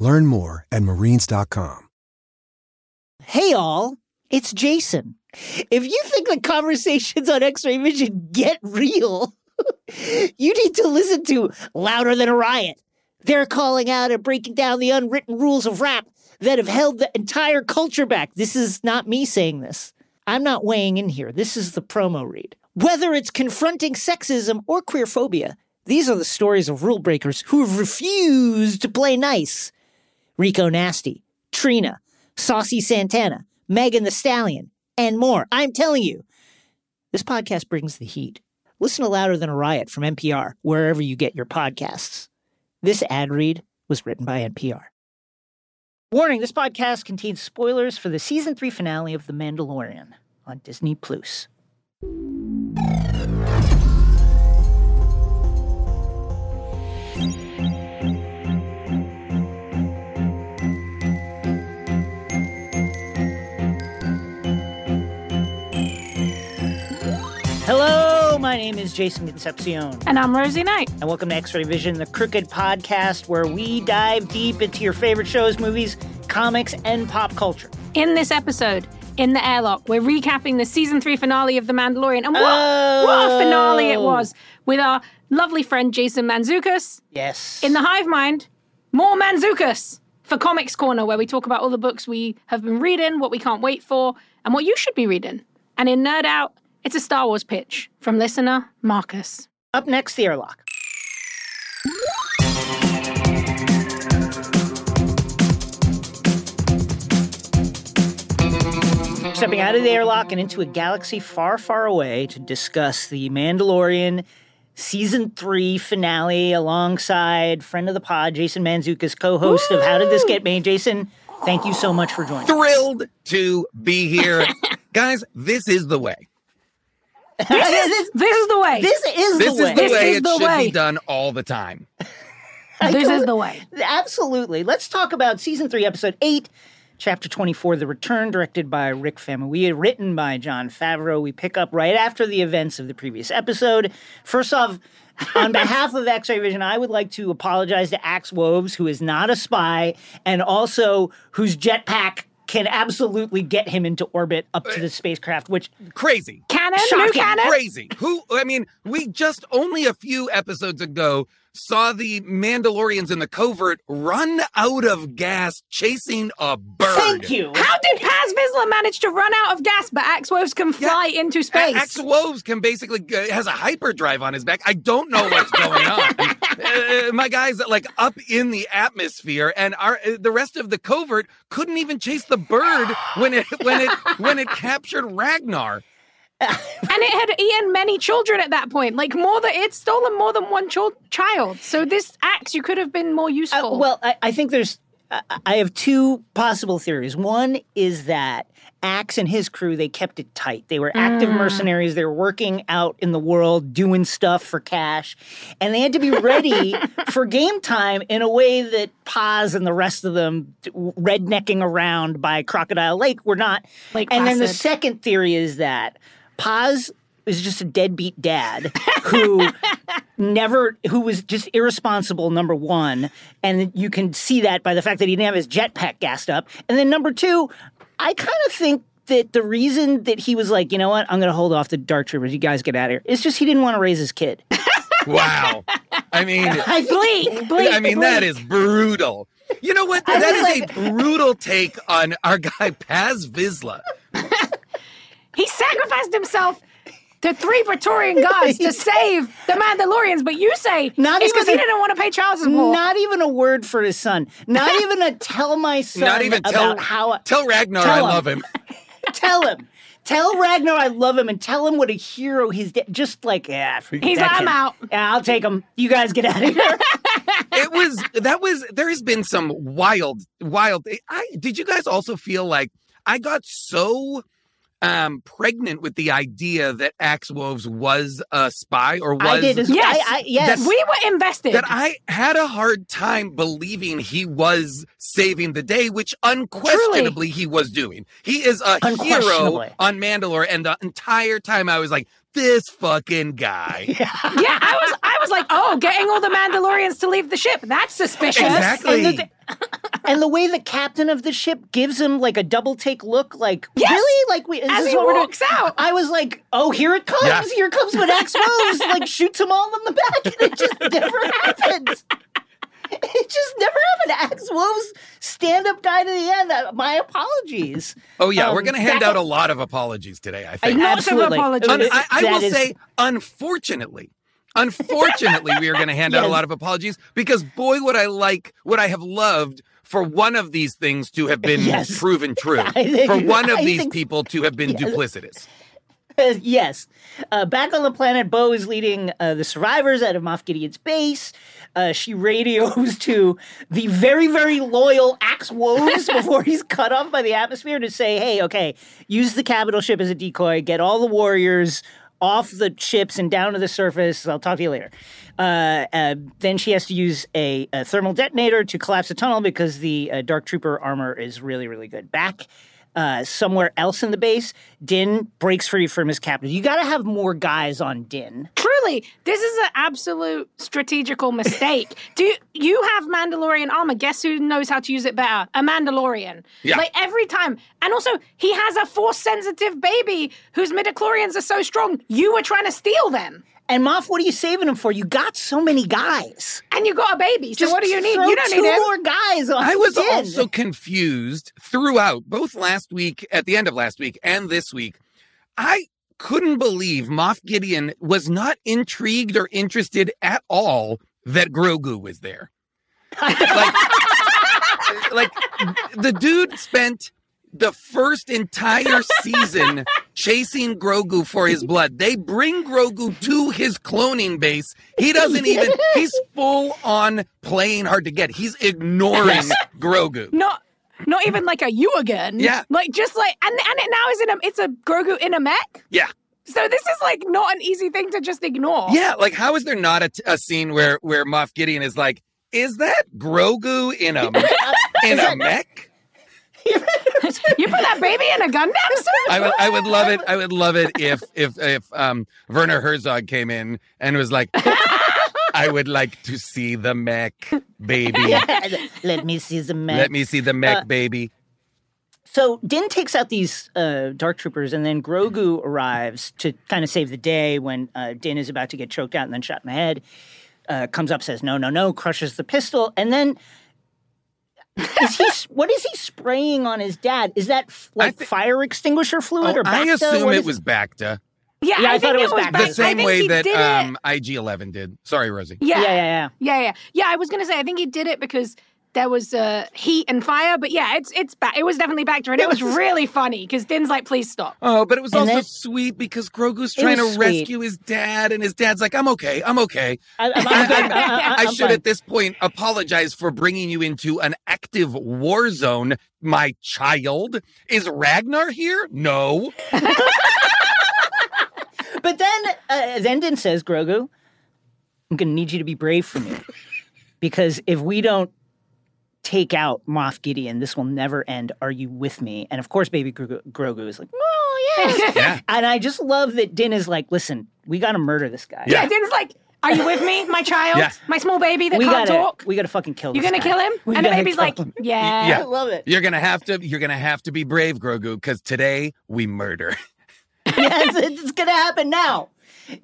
Learn more at marines.com. Hey, all, it's Jason. If you think the conversations on X Ray Vision get real, you need to listen to Louder Than a Riot. They're calling out and breaking down the unwritten rules of rap that have held the entire culture back. This is not me saying this. I'm not weighing in here. This is the promo read. Whether it's confronting sexism or queerphobia, these are the stories of rule breakers who have refused to play nice. Rico Nasty, Trina, Saucy Santana, Megan Thee Stallion, and more. I'm telling you, this podcast brings the heat. Listen to Louder Than a Riot from NPR, wherever you get your podcasts. This ad read was written by NPR. Warning this podcast contains spoilers for the season three finale of The Mandalorian on Disney Plus. Hello, my name is Jason Concepcion. And I'm Rosie Knight. And welcome to X Ray Vision, the crooked podcast where we dive deep into your favorite shows, movies, comics, and pop culture. In this episode, in the airlock, we're recapping the season three finale of The Mandalorian. And what, Oh. what a oh! finale it was with our lovely friend Jason Mantzoukas. Yes. In the Hive Mind, more Mantzoukas for Comics Corner, where we talk about all the books we have been reading, what we can't wait for, and what you should be reading. And in Nerd Out, it's a Star Wars pitch from listener Marcus. Up next, the airlock. Stepping out of the airlock and into a galaxy far, far away to discuss the Mandalorian season three finale alongside friend of the pod, Jason Mantzoukas, co host of How Did This Get Made? Jason, thank you so much for joining. thrilled to be here. Guys, this is the way. This is, this is the way. This is This the way. This is the This way is it the should way. be done all the time. this is the way. Absolutely. Let's talk about season three, episode eight, chapter 24, The Return, directed by Rick Famuyiwa, written by Jon Favreau. We pick up right after the events of the previous episode. First off, on behalf of X Ray Vision, I would like to apologize to Axe Woves, who is not a spy and also whose jetpack can absolutely get him into orbit up to uh, the spacecraft, which Crazy. Canon, new Shocking. canon. Crazy. Who, I mean, we just only a few episodes ago saw the Mandalorians in the covert run out of gas chasing a bird. thank you. How did Paz Vizsla manage to run out of gas, but Axe Woves can fly into space? Axe Woves can basically uh, has a hyperdrive on his back. I don't know what's going on. Uh, my guy's like up in the atmosphere, and our uh, the rest of the covert couldn't even chase the bird when it when it when it captured Ragnar. and it had eaten many children at that point. Like more than it's stolen more than one chil- child. So this axe, you could have been more Uh, useful. well, I, I think there's. I I have two possible theories. One is that Axe and his crew they kept it tight. They were active mercenaries. They were working out in the world, doing stuff for cash, and they had to be ready for game time in a way that Paz and the rest of them rednecking around by Crocodile Lake were not. Lake and then the second theory is that Paz is just a deadbeat dad who never who was just irresponsible number one and you can see that by the fact that he didn't have his jetpack gassed up and then number two i kind of think that the reason that he was like you know what i'm going to hold off the dark troopers you guys get out of here it's just he didn't want to raise his kid Wow. I mean, i think bleak, bleak. I mean that is brutal. You know what? That is a brutal take on our guy Paz Vizsla. He sacrificed himself to three Praetorian gods to save the Mandalorians. But you say Not it's because he didn't want to pay child support. not even a word for his son not even a tell my son Not even tell about how tell Ragnar Tell I love him. tell him. Tell Ragnar I love him and tell him what a hero he's de- just like, yeah. He's like, "I'm out." Yeah, I'll take him. You guys get out of here. it was that was there has been some wild wild I did you guys also feel like I got so um pregnant with the idea that Axe Woves was a spy or was I did as Yes. I, I, yes. we were invested. that I had a hard time believing he was saving the day, which unquestionably he was doing. He is a hero on Mandalore, and the entire time I was like, this fucking guy. yeah, yeah, I was I was like, oh, getting all the Mandalorians to leave the ship. That's suspicious. Exactly. And the, and the way the captain of the ship gives him like a double take look, like Yes. really, like we is As this he what walks out. I was like, oh, here it comes, Yeah. here it comes. But Axe Woves like shoots them all in the back, and it just never happens. It just never happened. Axe Woves stand up guy to the end. Uh, My apologies. Oh yeah, Um, we're gonna hand out up- a lot of apologies today. I I think. Lots of absolutely. apologies. Un- I, I will is- say, unfortunately, unfortunately, we are going to hand out a lot of apologies because boy, would I like, would I have loved for one of these things to have been Yes. proven true, think- for one of I these think- people to have been duplicitous. Yes. Uh, back on the planet, Bo is leading uh, the survivors out of Moff Gideon's base. Uh, she radios to the very, very loyal Axe Woves before he's cut off by the atmosphere to say, hey, okay, use the capital ship as a decoy, get all the warriors off the ships and down to the surface. I'll talk to you later. Uh, uh, then she has to use a, a thermal detonator to collapse a tunnel because the uh, Dark Trooper armor is really, really good. Back uh, somewhere else in the base, Din breaks free from his captive. You got to have more guys on Din. Truly, this is an absolute strategical mistake. Do you, you have Mandalorian armor? Guess who knows how to use it better? A Mandalorian. Yeah. Like every time. And also, he has a force sensitive baby whose midichlorians are so strong. You were trying to steal them. And Moff, what are you saving him for? You got so many guys. And you got a baby. So what do you need? You don't two need him. more guys on I was Din. also confused throughout, both last week, at the end of last week, and this week. I couldn't believe Moff Gideon was not intrigued or interested at all that Grogu was there. like, like the dude spent the first entire season chasing Grogu for his blood. They bring Grogu to his cloning base. He doesn't even, he's full on playing hard to get. He's ignoring Grogu. Not not even like a you again. Yeah. Like just like and and it now is in a it's a Grogu in a mech. Yeah. So this is like not an easy thing to just ignore. Yeah. Like, how is there not a scene where, where Moff Gideon is like, is that Grogu in a, in a mech? You put that baby in a Gundam suit? I would, I would love it. I would love it if if if um Werner Herzog came in and was like, I would like to see the mech, baby. Let me see the mech. Let me see the mech, Uh, baby. So Din takes out these uh, dark troopers, and then Grogu arrives to kind of save the day when uh, Din is about to get choked out and then shot in the head. Uh, comes up, says no, no, no, crushes the pistol, and then is he? what is he spraying on his dad? Is that like thi- fire extinguisher fluid Oh, or I assume What it is was Bacta. Yeah, Yeah, I I, thought think it was back. back- The same way that um. IG Eleven did. Sorry, Rosie. Yeah. Yeah, yeah, yeah. yeah, yeah, yeah. I was gonna say I think he did it because there was uh, heat and fire, but yeah, it's it's back. It was definitely Bacta, and it was really funny because Din's like, "Please stop." Oh, but it was And also then- sweet because Grogu's It trying to sweet. rescue his dad, and his dad's like, "I'm okay, I'm okay." I, I'm, I'm, I, good. I, I- I I'm should fine. at this point apologize for bringing you into an active war zone, my child. Is Ragnar here? No. But then, uh, then Din says, Grogu, I'm going to need you to be brave for me. because if we don't take out Moff Gideon, this will never end. Are you with me? And of course, baby Grogu, Grogu is like, oh, yes. Yeah. and I just love that Din is like, listen, we got to murder this guy. Yeah, Din's like, "Are you with me, my child, Yeah. my small baby that we can't gotta, talk? we gotta fucking kill You're this gonna guy. kill him?" We and the baby's like, him. "Yeah." Yeah. I love it. You're gonna have to. You're gonna have to be brave, Grogu, because today we murder. yes, it's gonna happen now.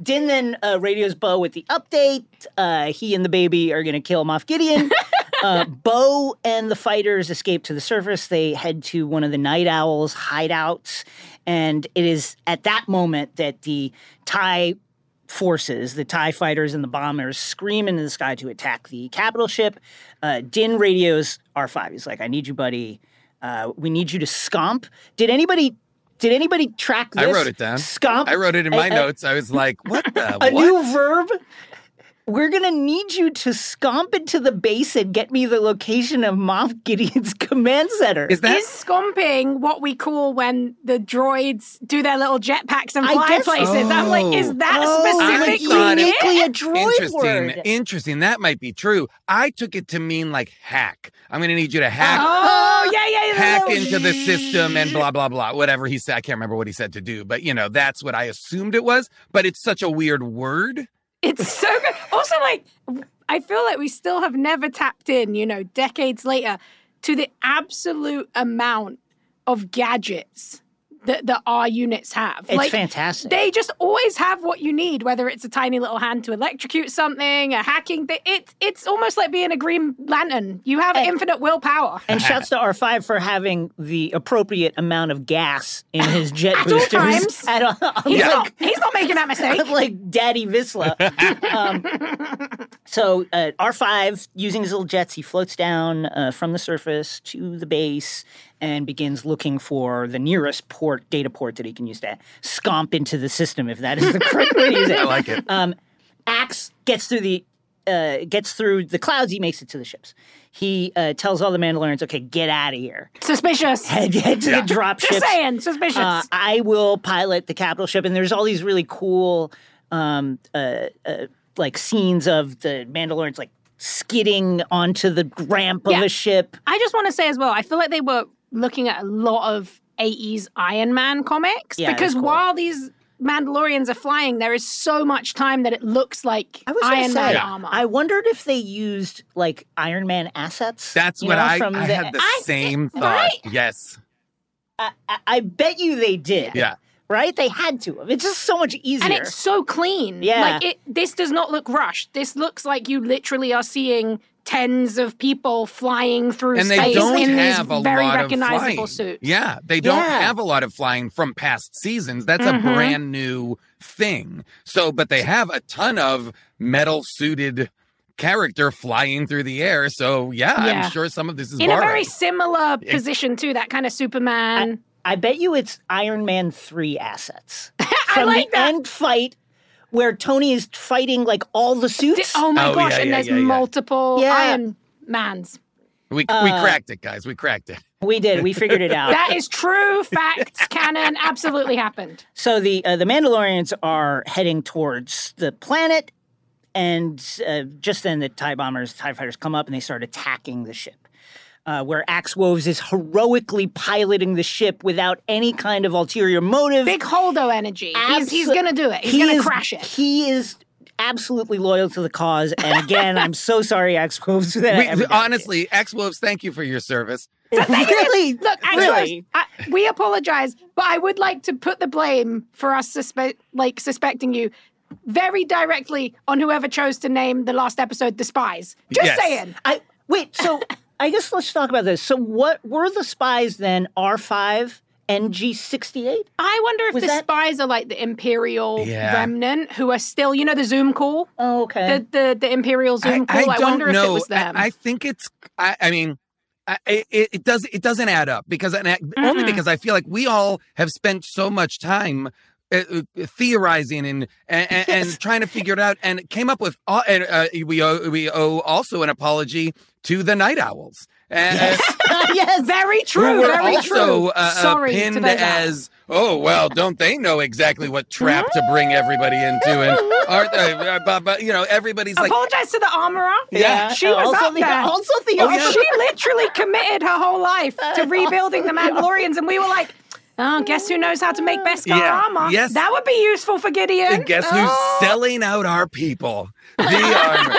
Din then uh, radios Bo with the update. Uh, he and the baby are gonna kill Moff Gideon. uh, Bo and the fighters escape to the surface. They head to one of the Night Owls' hideouts, and it is at that moment that the Tie forces, the TIE fighters and the bombers, scream into the sky to attack the capital ship. Uh, Din radios R5. He's like, I need you, buddy. Uh, we need you to scomp. Did anybody did anybody track this? I wrote it down. Scomp. I wrote it in my A- a- notes. I was like, "What the? A what? new verb. We're gonna need you to scomp into the base and get me the location of Moff Gideon's command center. Is that Is scomping what we call when the droids do their little jetpacks and fly guess- places? I'm like, is oh. that Oh, specifically thought it- it? uniquely a droid interesting? word? Interesting. That might be true. I took it to mean like hack. I'm going to need you to hack. Oh, oh. yeah, yeah, yeah. Hack little into the system and blah blah blah. Whatever he said, I can't remember what he said to do, but you know that's what I assumed it was. But it's such a weird word. It's so good. Also, like, I feel like we still have never tapped in, you know, decades later, to the absolute amount of gadgets that, that our units have. It's like, fantastic. They just always have what you need, whether it's a tiny little hand to electrocute something, a hacking thing. It, it's almost like being a Green Lantern. You have And- infinite willpower. and shouts to R5 for having the appropriate amount of gas in his jet At all times. At all, He's, like, not, he's not making that mistake. like Daddy Vizsla. um, so uh, R5, using his little jets, he floats down uh, from the surface to the base and begins looking for the nearest port, data port that he can use to scomp into the system, if that is the correct way to use it. I like it. Um, Axe gets through the uh, gets through the clouds. He makes it to the ships. He uh, tells all the Mandalorians, "Okay, get out of here. Suspicious. Head, head to Yeah. the drop Just saying, suspicious. Uh, I will pilot the capital ship, and there's all these really cool, um, uh, uh, like scenes of the Mandalorians like skidding onto the ramp Yeah. of a ship. I just want to say as well, I feel like they were looking at a lot of 80s Iron Man comics Yeah, because cool. while these Mandalorians are flying, there is so much time that it looks like I was gonna Iron say, Man Yeah. armor. I wondered if they used like Iron Man assets. That's what know, I, from I the- had the I- same thought. right? Yes. I, I- I bet you they did. Yeah. Right? They had to. It's just so much easier. and it's so clean. Yeah. Like it this does not look rushed. This looks like you literally are seeing tens of people flying through and they space don't in have these a very lot of recognizable flying. suits. Yeah, they don't Yeah. have a lot of flying from past seasons. That's Mhm. a brand new thing. So, but they have a ton of metal suited character flying through the air. So, yeah, Yeah. I'm sure some of this is In a very similar position to that kind of Superman. I bet you it's Iron Man 3 assets. I From like the that. end fight where Tony is fighting like all the suits. Oh my Oh, gosh, yeah, and yeah, there's yeah, yeah. multiple Yeah. Iron Mans. we we Uh, cracked it, guys. We cracked it. We did. We figured it out. That is true, facts, canon, absolutely happened. So the uh, the Mandalorians are heading towards the planet, and uh, just then the Tie bombers, Tie fighters come up and they start attacking the ship. Uh, where Axe Woves is heroically piloting the ship without any kind of ulterior motive. Big Holdo energy. He's, he's gonna do it. He's He gonna crash it. He is absolutely loyal to the cause. And again, I'm so sorry, Axe Woves. That We, honestly, Axe Woves, thank you for your service. really, Look, actually, really. I, we apologize, but I would like to put the blame for us suspect, like suspecting you, very directly on whoever chose to name the last episode the spies. Just Yes. saying. I wait. So I guess let's talk about this. So what were the spies then? R five and G sixty eight. I wonder if Was the that- spies are like the Imperial Yeah. remnant who are still, you know, the Zoom call, Oh, okay. the the, the Imperial Zoom I, call. I I, don't wonder know. if it was I- them. I, think it's. I, I mean, I, it, it does. It doesn't add up because and I- only because I feel like we all have spent so much time. Uh, uh, theorizing and and, and, and trying to figure it out, and came up with. all- And uh, we owe we owe also an apology to the night owls. And, yes. very who true. were very also true. uh, uh, Sorry to pinned those owls. as oh well don't they know exactly what trap to bring everybody into and aren't they uh, but, but you know everybody's like Apologize to the armorer. Yeah. she was also up the, there. Also the Oh, yeah. She literally committed her whole life to rebuilding the Mandalorians, and we were like, "Oh, guess who knows how to make Beskar Yeah, armor? yes. that would be useful for Gideon." And guess who's Oh. selling out our people? The armor.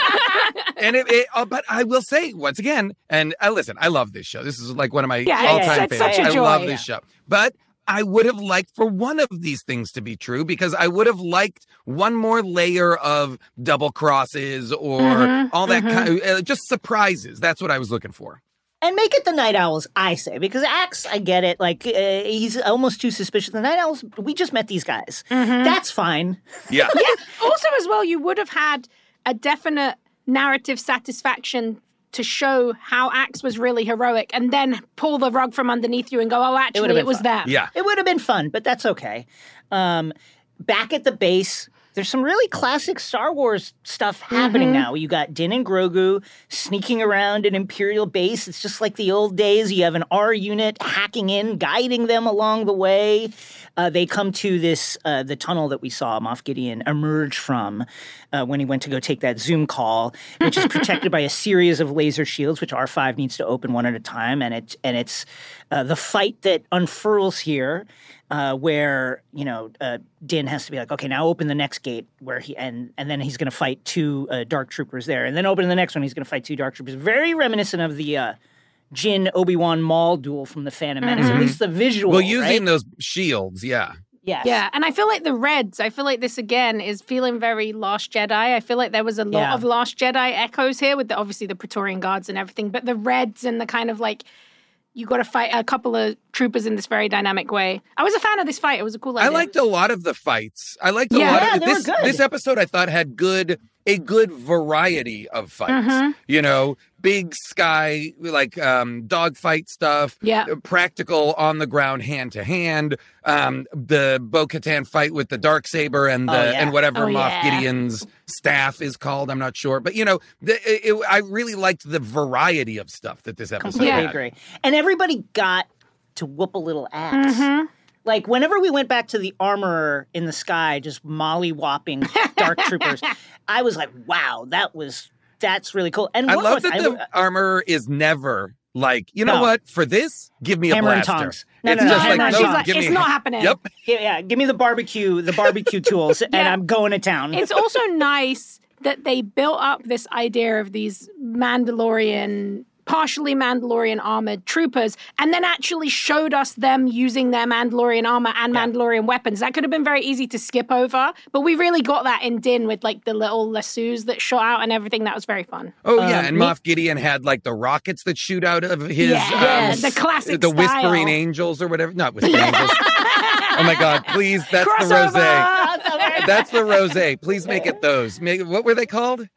and it, it uh, but I will say once again, and uh, listen, I love this show. This is like one of my Yeah, all it's- time it's favorites. I love this show. But I would have liked for one of these things to be true because I would have liked one more layer of double crosses or Mhm, all that mhm. kind uh, just surprises. That's what I was looking for. And make it the night owls. I say because Axe, I get it. Like uh, he's almost too suspicious. The night owls. We just met these guys. Mhm. That's fine. Yeah. yeah. Also, as well, you would have had a definite narrative satisfaction to show how Axe was really heroic, and then pull the rug from underneath you and go, "Oh, actually, been it was fun. them." Yeah. It would have been fun, but that's okay. Um, back at the base, there's some really classic Star Wars stuff happening now. You got Din and Grogu sneaking around an Imperial base. It's just like the old days. You have an R unit hacking in, guiding them along the way. Uh, they come to this uh, the tunnel that we saw Moff Gideon emerge from uh, when he went to go take that Zoom call, which is protected by a series of laser shields, which R five needs to open one at a time, and it and it's uh, the fight that unfurls here. Uh, where you know uh, Din has to be like, okay, now open the next gate where he and and then he's going to fight two uh, dark troopers there, and then open the next one, he's going to fight two dark troopers. Very reminiscent of the uh, Jin Obi Wan Maul duel from the Phantom Menace. At least the visual. Well, using right? those shields, yeah. yes. Yeah, and I feel like the Reds, I feel like this again is feeling very Last Jedi. I feel like there was a lot Yeah. of Last Jedi echoes here with the, obviously the Praetorian Guards and everything, but the Reds and the kind of like, you got to fight a couple of troopers in this very dynamic way. I was a fan of this fight. It was a cool idea. I liked a lot of the fights. I liked a Yeah. lot Yeah, of they were this. good. This episode I thought had good a good variety of fights. Mhm. You know, big sky like um dogfight stuff. Yeah. uh, Practical on the ground, hand to hand. Um, the Bo Katan fight with the dark saber and the Oh, yeah. and whatever Oh, Moff yeah. Gideon's staff is called. I'm not sure, but you know, the, it, it- I really liked the variety of stuff that this episode Completely Yeah. had. agree. And everybody got to whoop a little ass. Mhm. Like whenever we went back to the armorer in the sky, just molly whopping dark troopers, I was like, wow, that was that's really cool. And I love that th- the uh, armor is never like, you know No. what? For this, give me a Hammer and blaster. tongs. No, it's no, no, just no, like, no, no, she's no, like, give it's me. not happening. Yep. yeah, yeah, give me the barbecue, the barbecue tools, and I'm going to town. it's also nice that they built up this idea of these Mandalorian, partially Mandalorian armored troopers, and then actually showed us them using their Mandalorian armor and Mandalorian weapons. That could have been very easy to skip over, but we really got that in Din with like the little lassos that shot out and everything. That was very fun. Oh yeah, Um, and Moff Gideon had like the rockets that shoot out of his Yeah, Yes. the classic the whispering angels or whatever. Not whispering angels. Oh my god, please, that's the rosé. That's the rosé. Please make it those. Make, what were they called?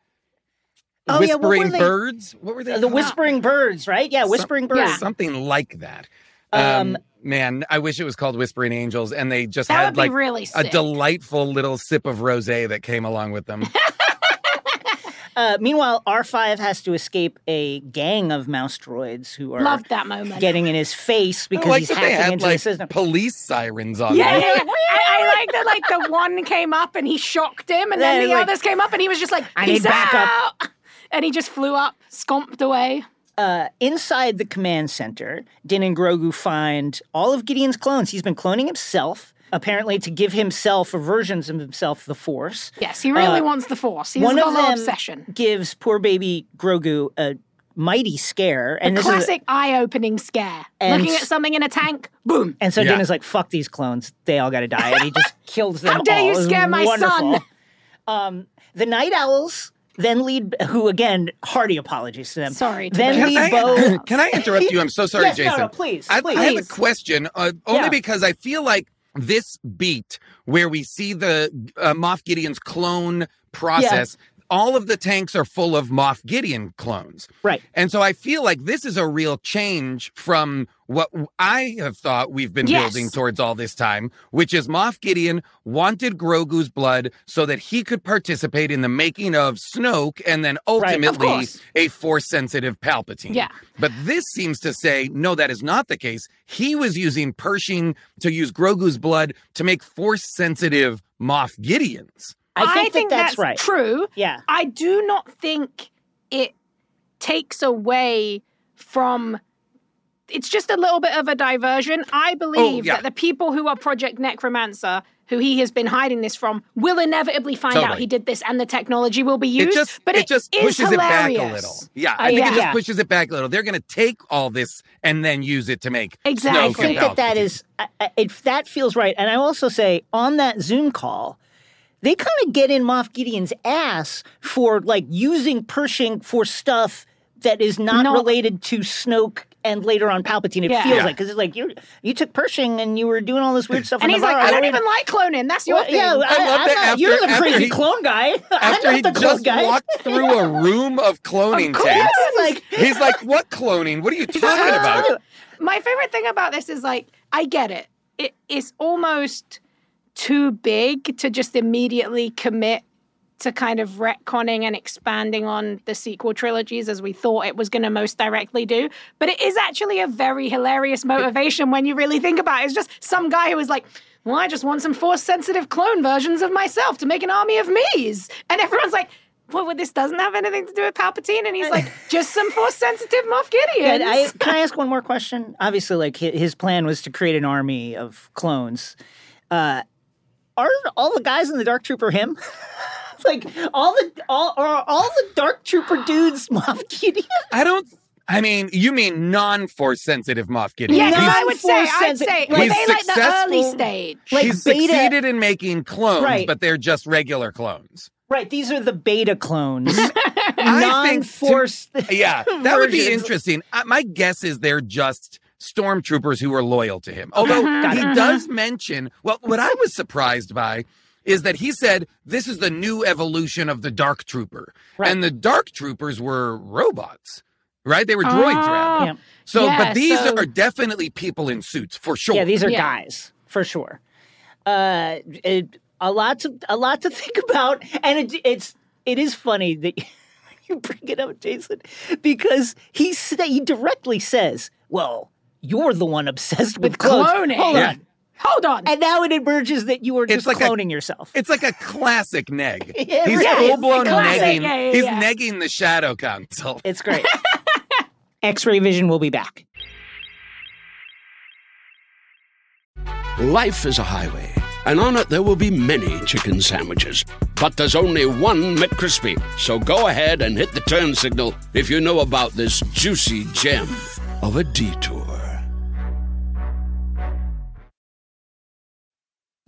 Oh, yeah, what were whispering they? birds? What were they? The called? whispering birds, right? Yeah, whispering Some- birds. Yeah. Something like that. Um, Um, man, I wish it was called Whispering Angels, and they just had like really a delightful little sip of rosé that came along with them. Uh, meanwhile, R5 has to escape a gang of mouse droids who are Loved that moment. getting in his face because like he's that they hacking had into like the system. police sirens on Yeah, yeah, yeah. I, I like that. Like the one came up and he shocked him, and then Yeah, the like, others came up and he was just like, I need "Peace backup." out," and he just flew up, scomped away. uh, inside the command center, Din and Grogu find all of Gideon's clones. He's been cloning himself, apparently to give himself or versions of himself the Force. Yes, he really Uh, wants the Force. He's one got of a them obsession. gives poor baby Grogu a mighty scare, and this is Classic eye-opening scare. And Looking at something in a tank, boom. and so Yeah. Din is like, "Fuck these clones! They all got to die," and he just kills them How dare all. you It was scare my wonderful. son. Um, the Night Owls then lead, who again, hearty apologies to them. Sorry to Then them. lead Can I, Bo. can I interrupt you? I'm so sorry, yes, Jason. No, no, please, I, please. I have a question, uh, only Yeah. because I feel like this beat where we see the uh, Moff Gideon's clone process, all of the tanks are full of Moff Gideon clones. Right. And so I feel like this is a real change from what I have thought we've been Yes. building towards all this time, which is Moff Gideon wanted Grogu's blood so that he could participate in the making of Snoke and then ultimately course. a force sensitive Palpatine. Yeah. But this seems to say, no, that is not the case. He was using Pershing to use Grogu's blood to make force sensitive Moff Gideons. I think, that that's, right. true. Yeah. I do not think it takes away from. It's just a little bit of a diversion. I believe Oh, yeah. that the people who are Project Necromancer, who he has been hiding this from, will inevitably find out he did this, and the technology will be used. it just but it, just is pushes it back a hilarious. little. Yeah, Uh, I think yeah. it just pushes it back a little. They're going to take all this and then use it to make Exactly. I think that that is I- I- if that feels right. And I also say on that Zoom call, they kind of get in Moff Gideon's ass for like using Pershing for stuff that is not No. related to Snoke and later on Palpatine. It Yeah. feels Yeah. like because it's like you you took Pershing and you were doing all this weird stuff. And on he's like, I don't even like cloning. That's your Well, thing. yeah, I, love I'm that not, after- you're the crazy he- clone guy. I'm After not he the clone just guy. walked through a room of cloning course. tanks, like, he's like, "What cloning? What are you talking about?" My favorite thing about this is like, I get it. It is almost too big to just immediately commit to kind of retconning and expanding on the sequel trilogies as we thought it was going to most directly do. But it is actually a very hilarious motivation when you really think about it. It's just some guy who was like, well, I just want some force sensitive clone versions of myself to make an army of me's. And everyone's like, well, well, this doesn't have anything to do with Palpatine. And he's like, just some force sensitive Moff Gideon. Can I ask one more question? Obviously, like his plan was to create an army of clones. Uh, are all the guys in the Dark Trooper him? like all the all are all the Dark Trooper dudes Moff Gideon? I don't. I mean, you mean non-force sensitive Moff Gideon? Yeah, 'cause He's- I would say, force I'd say, sensitive. were He's they like the early successful. stage? Like He's beta- succeeded in making clones, Right. but they're just regular clones. Right, these are the beta clones, I think to- non-force. Yeah, that would be interesting. My guess is they're just stormtroopers who are loyal to him. Although Mhm, he does mention, well, what I was surprised by is that he said this is the new evolution of the Dark Trooper, Right. and the Dark Troopers were robots, right? They were droids, Oh. rather. Yeah. So, Yeah, but these so- are definitely people in suits for sure. Yeah, these are Yeah. guys for sure. Uh, it, a lot to a lot to think about, and it, it's it is funny that you bring it up, Jason, because he sa- he directly says, "Well, you're the one obsessed with, With clones." cloning. Hold Yeah. on, Hold on. and now it emerges that you were just like a- cloning yourself. It's like a classic neg. Yeah, He's right. full blown It's a classic. negging. Yeah, yeah, He's yeah. negging the Shadow Council. It's great. X-ray vision will be back. Life is a highway, and on it there will be many chicken sandwiches. But there's only one McCrispy. So go ahead and hit the turn signal if you know about this juicy gem of a detour.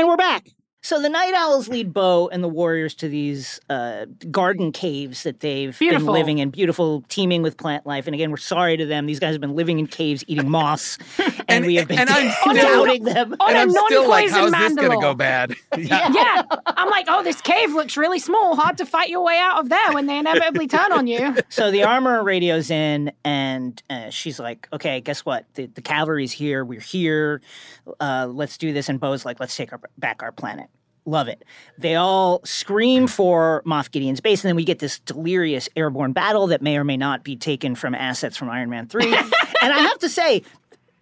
And we're back. So the Night Owls lead Bo and the Warriors to these uh, garden caves that they've Beautiful. been living in, beautiful, teeming with plant life. And again, we're sorry to them. These guys have been living in caves, eating moss, and, And- we have been and I'm still- doubting them. And a I'm still like, how's this going to go bad? yeah. yeah. I'm like, oh, this cave looks really small. Hard to fight your way out of there when they inevitably turn on you. So the armor radios in, and uh, she's like, "Okay, guess what? The, the cavalry's here. We're here. Uh, let's do this." And Bo's like, "Let's take our, back our planet." Love it. They all scream mm. for Moff Gideon's base, and then we get this delirious airborne battle that may or may not be taken from assets from Iron Man Three. and I have to say,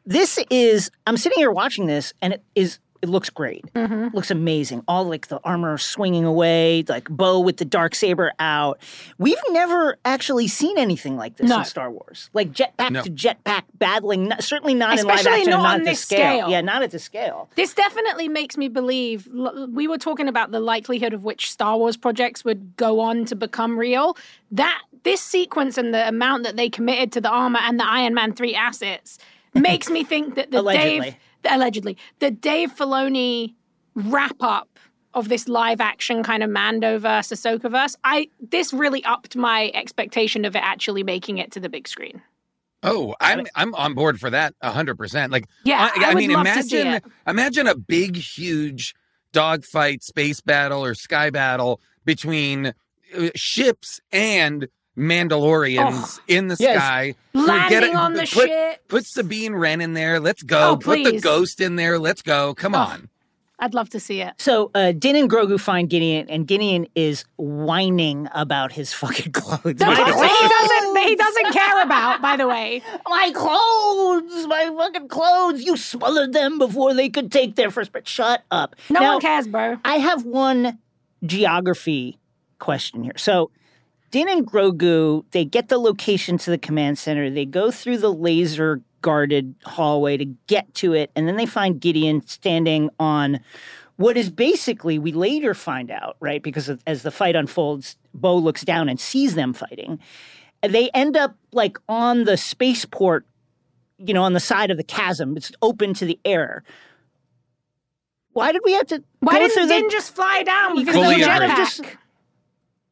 this is. I'm sitting here watching this, and it is. It looks great. Mm-hmm. Looks amazing. All like the armor swinging away, like Bo with the dark saber out. We've never actually seen anything like this No. in Star Wars. Like jetpack No. to jetpack battling. n- Certainly not in live Especially action. not not on this scale. scale. Yeah, not at the scale. This definitely makes me believe. l- We were talking about the likelihood of which Star Wars projects would go on to become real. That this sequence and the amount that they committed to the armor and the Iron Man three assets makes me think that the Allegedly. Dave allegedly the Dave Filoni wrap up of this live action kind of Mando verse Ahsoka verse. I this really upped my expectation of it actually making it to the big screen. Oh, I'm I'm on board for that hundred percent. Like, Yeah, I would mean, love to see imagine it. imagine a big, huge dogfight, space battle, or sky battle between uh, ships and Mandalorians in the Yes. sky. Landing Forget it. on the put, ship. Put Sabine Wren in there. Let's go. Oh, put the ghost in there. Let's go. Come Oh. on. I'd love to see it. So uh, Din and Grogu find Gideon, and Gideon is whining about his fucking clothes. The My clothes he doesn't he doesn't care about, by the way. My clothes, my fucking clothes. You smothered them before they could take their first breath. Shut up. No Now, one cares, bro. I have one geography question here. So, Din and Grogu, they get the location to the command center. They go through the laser guarded hallway to get to it, and then they find Gideon standing on what is basically, we later find out, right? Because as the fight unfolds, Bo looks down and sees them fighting. they end up like on the spaceport, you know, on the side of the chasm. It's open to the air. Why did we have to Why go didn't Din the, just fly down Because the jetpack? Just-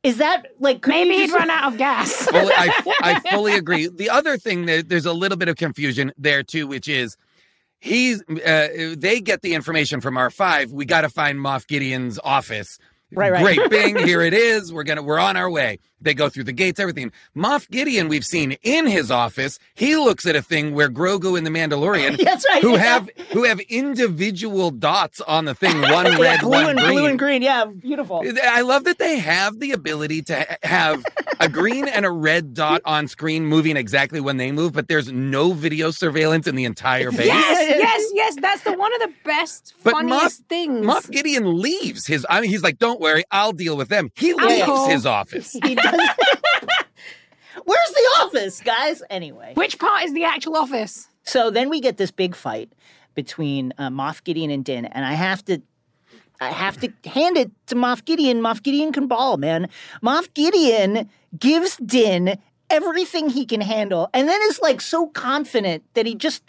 Is that like Maybe you he'd just- run out of gas. fully, I, I fully agree. The other thing that there's a little bit of confusion there too, which is he's uh, they get the information from R5. We got to find Moff Gideon's office. Right, right. Great, Bing, here it is. We're gonna we're on our way. They go through the gates, everything. Moff Gideon, we've seen in his office. He looks at a thing where Grogu and the Mandalorian, That's right. who yeah. have who have individual dots on the thing, one Yeah, red, blue one and green. blue and green. Yeah, beautiful. I love that they have the ability to have a green and a red dot on screen moving exactly when they move, but there's no video surveillance in the entire base. yes, yes, yes. That's the one of the best, But funniest Moff- things. Moff Gideon leaves his. I mean, he's like, "Don't worry, I'll deal with them." He leaves his office. He does. Where's the office, guys? Anyway, Which part is the actual office? so then we get this big fight between uh, Moff Gideon and Din, and I have to. I have to hand it to Moff Gideon. Moff Gideon can ball, man. Moff Gideon gives Din everything he can handle, and then is like so confident that he just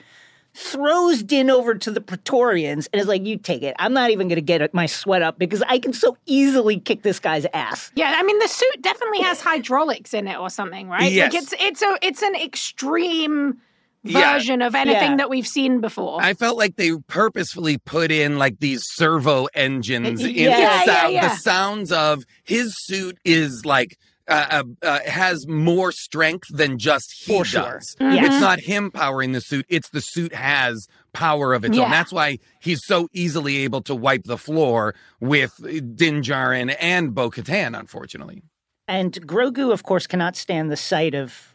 throws Din over to the Praetorians and is like, "You take it. I'm not even going to get my sweat up because I can so easily kick this guy's ass." Yeah, I mean the suit definitely has hydraulics in it or something, right? Yes. Like it's it's a it's an extreme Yeah. version of anything Yeah. that we've seen before. I felt like they purposefully put in like these servo engines in Yeah, the yeah, sound. yeah. The sounds of his suit is like uh, uh, uh, has more strength than just he For sure. does. Yeah. It's not him powering the suit; it's the suit has power of its Yeah. own. That's why he's so easily able to wipe the floor with Din Djarin and Bo Katan. Unfortunately, And Grogu, of course, cannot stand the sight of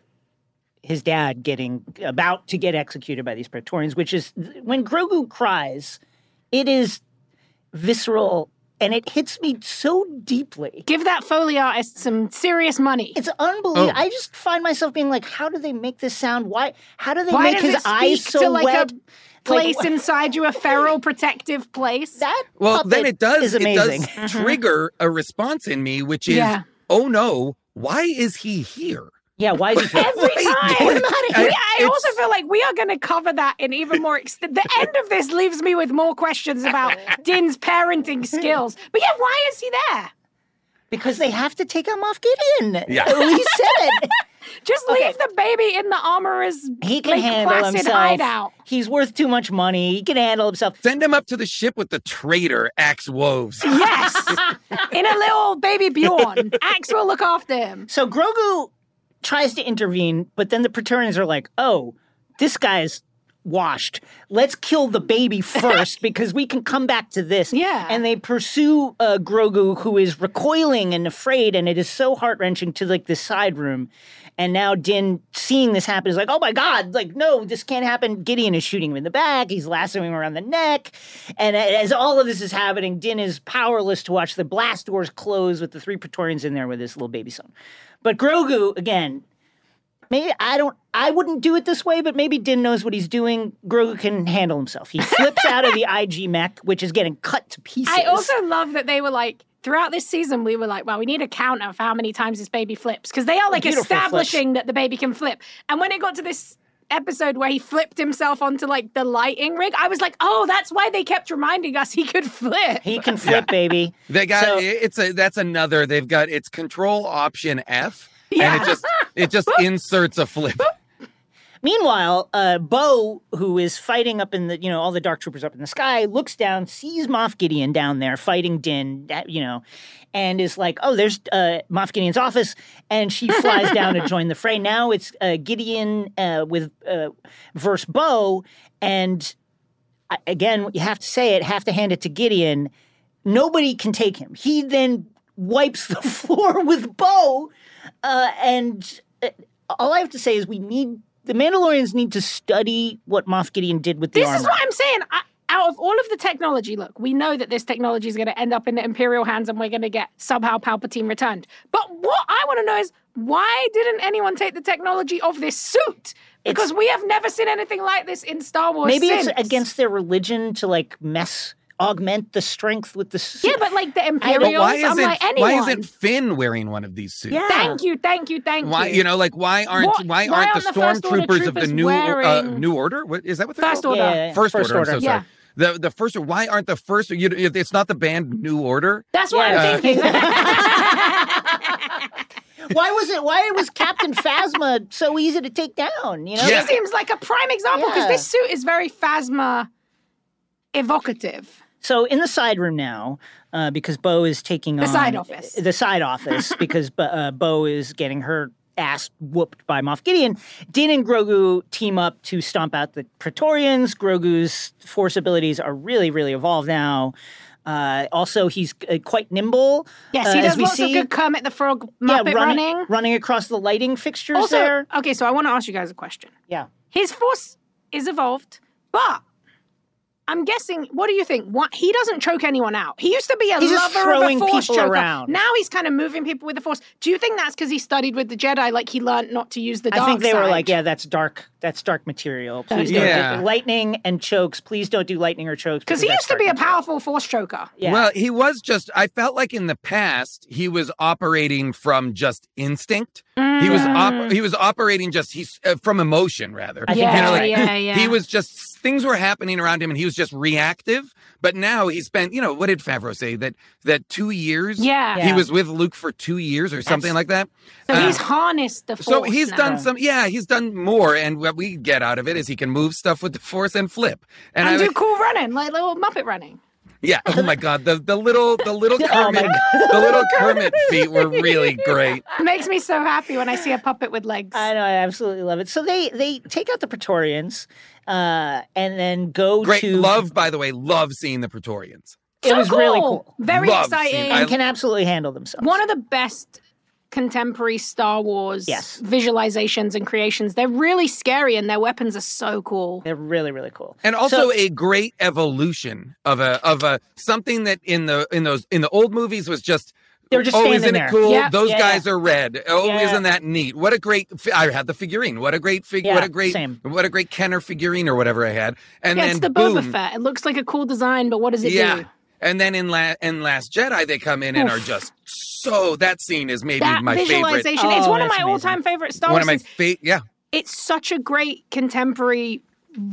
his dad getting about to get executed by these Praetorians, which is when Grogu cries, it is visceral and it hits me so deeply. Give that Foley artist some serious money. It's unbelievable. Oh. I just find myself being like, how do they make this sound? Why? How do they Why make his eyes so to like wet? a Like, place inside you, a feral protective place? that well, then it does. is It amazing. does trigger a response in me, which is, Yeah. "Oh no, why is he here?" Yeah, why is he Every time. Get We- I It's- also feel like we are going to cover that in even more extent. The end of this leaves me with more questions about Din's parenting skills. But yeah, why is he there? Because they have to take him off Gideon. Yeah. he said. It. Just leave the baby in the armorer's He can like, handle placid himself. hideout. He's worth too much money. He can handle himself. Send him up to the ship with the traitor Axe Woves. Yes, in a little baby Bjorn. Axe will look after him. So Grogu tries to intervene, but then the Praetorians are like, "Oh, this guy's washed. Let's kill the baby first because we can come back to this." Yeah. And they pursue uh, Grogu, who is recoiling and afraid, and it is so heart wrenching to like this side room. And now Din, seeing this happen, is like, "Oh my God! Like, no, this can't happen." Gideon is shooting him in the back. He's lassoing him around the neck, and as all of this is happening, Din is powerless to watch the blast doors close with the three Praetorians in there with his little baby son. But Grogu, again, maybe I don't, I wouldn't do it this way, but maybe Din knows what he's doing. Grogu can handle himself. He flips out of the IG mech, which is getting cut to pieces. I also love that they were like, throughout this season, we were like, well, we need a counter of how many times this baby flips. Because they are like Beautiful establishing that the baby can flip. And when it got to this episode where he flipped himself onto like the lighting rig, I was like, oh, that's why they kept reminding us he could flip. he can flip, baby. They got So- it's a that's another. They've got it's Control Option F, Yeah. and it just it just inserts a flip. Meanwhile, uh, Bo, who is fighting up in the, you know, all the dark troopers up in the sky, looks down, sees Moff Gideon down there fighting Din, you know, and is like, oh, there's uh, Moff Gideon's office. And she flies down to join the fray. Now it's uh, Gideon uh, with uh, verse Bo. And I- again, you have to say it, have to hand it to Gideon. Nobody can take him. He then wipes the floor with Bo. Uh, and uh, all I have to say is we need the Mandalorians need to study what Moff Gideon did with the This armor. is what I'm saying. I, out of all of the technology, look, we know that this technology is going to end up in the Imperial hands and we're going to get somehow Palpatine returned. But what I want to know is why didn't anyone take the technology of this suit? Because we have never seen anything like this in Star Wars. Maybe since. it's against their religion to like mess augment the strength with the suit. Yeah, but like the But Imperials, why I'm isn't like anyone. why isn't Finn wearing one of these suits? Yeah. Thank you, thank you, thank Why you. you know like why aren't What- why why aren't the the stormtroopers of the new uh, new order? What is that what they're First called? Order. Yeah, yeah, First, First order. I'm Order. so sorry. The the first why aren't the first you it's not the band New Order? That's what Yeah. I'm thinking. why was it? Why was Captain Phasma so easy to take down? You know, Yeah. He seems like a prime example because Yeah. this suit is very Phasma evocative. So in the side room now, uh, because Bo is taking The on side office. the side office because uh, Bo is getting her ass whooped by Moff Gideon. Din and Grogu team up to stomp out the Praetorians. Grogu's force abilities are really, really evolved now. Uh, also, he's uh, quite nimble. Yes, uh, he does we lots see. of good Kermit the Frog yeah, Muppet running, running. running across the lighting fixtures Also, there. okay, so I want to ask you guys a question. Yeah. His force is evolved, but I'm guessing. What do you think? What he doesn't choke anyone out. He used to be a He's just lover of throwing a force people choker. around. Now he's kind of moving people with the force. Do you think that's because he studied with the Jedi? Like he learned not to use the dark I think they were like, yeah, that's dark. That's dark material. Please Yeah. don't Yeah. do lightning and chokes. Please don't do lightning or chokes Because he used to be a material. powerful force choker. Yeah. Well, he was just I felt like in the past he was operating from just instinct. He was op- he was operating just he's uh, from emotion rather. I think yeah, that's like, yeah, yeah. He was just things were happening around him and he was just reactive. But now he spent, you know, what did Favreau say that that 2 years Yeah. Yeah. he was with Luke for 2 years or something like that. So Uh, he's harnessed the force. so he's now. done some, yeah, he's done more, and what we get out of it is he can move stuff with the force and flip, and, and I, do cool running, like little Muppet running. Yeah, oh my god, the the little the little Oh Kermit, the little Kermit feet were really great. It makes me so happy when I see a puppet with legs. I know, I absolutely love it. So they they take out the Praetorians, uh, and then go to Great to love, by the way, love seeing the Praetorians. It So was really cool. Very Love exciting. and can absolutely handle themselves. One of the best contemporary Star Wars Yes. visualizations and creations. They're really scary and their weapons are so cool. They're really really cool. And also So- a great evolution of a of a something that in the in those in the old movies was just they're just oh, standing isn't there. it cool? Yeah. Those Yeah, guys are red. Oh, Yeah. isn't that neat? What a great! Fi- I had the figurine. What a great figure! what a great! same. What a great Kenner figurine or whatever I had. And Yeah, then it's the boom, Boba Fett. It looks like a cool design, but what does it yeah. do? And then in La- in Last Jedi, they come in and are just so. That scene is maybe That my favorite. visualization. it's oh, one of my all-time favorite Star One of my scenes. favorite. Yeah. It's such a great contemporary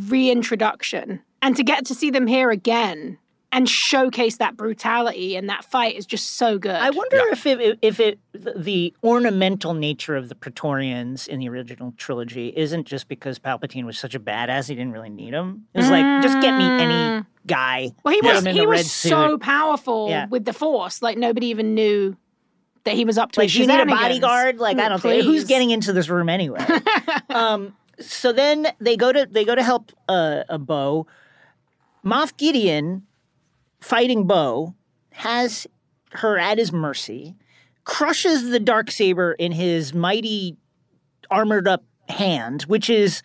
reintroduction. And to get to see them here again and showcase that brutality and that fight is just so good. I wonder if it if it the ornamental nature of the Praetorians in the original trilogy isn't just because Palpatine was such a badass he didn't really need him. It was like just get me any guy. Well, he was he a red was suit. so powerful Yeah. with the Force, like nobody even knew that he was up to like you need a bodyguard like i Mm, don't think who's getting into this room anyway um so then they go to they go to help uh, a bow moff gideon fighting Bo, has her at his mercy crushes the dark saber in his mighty armored up hand which is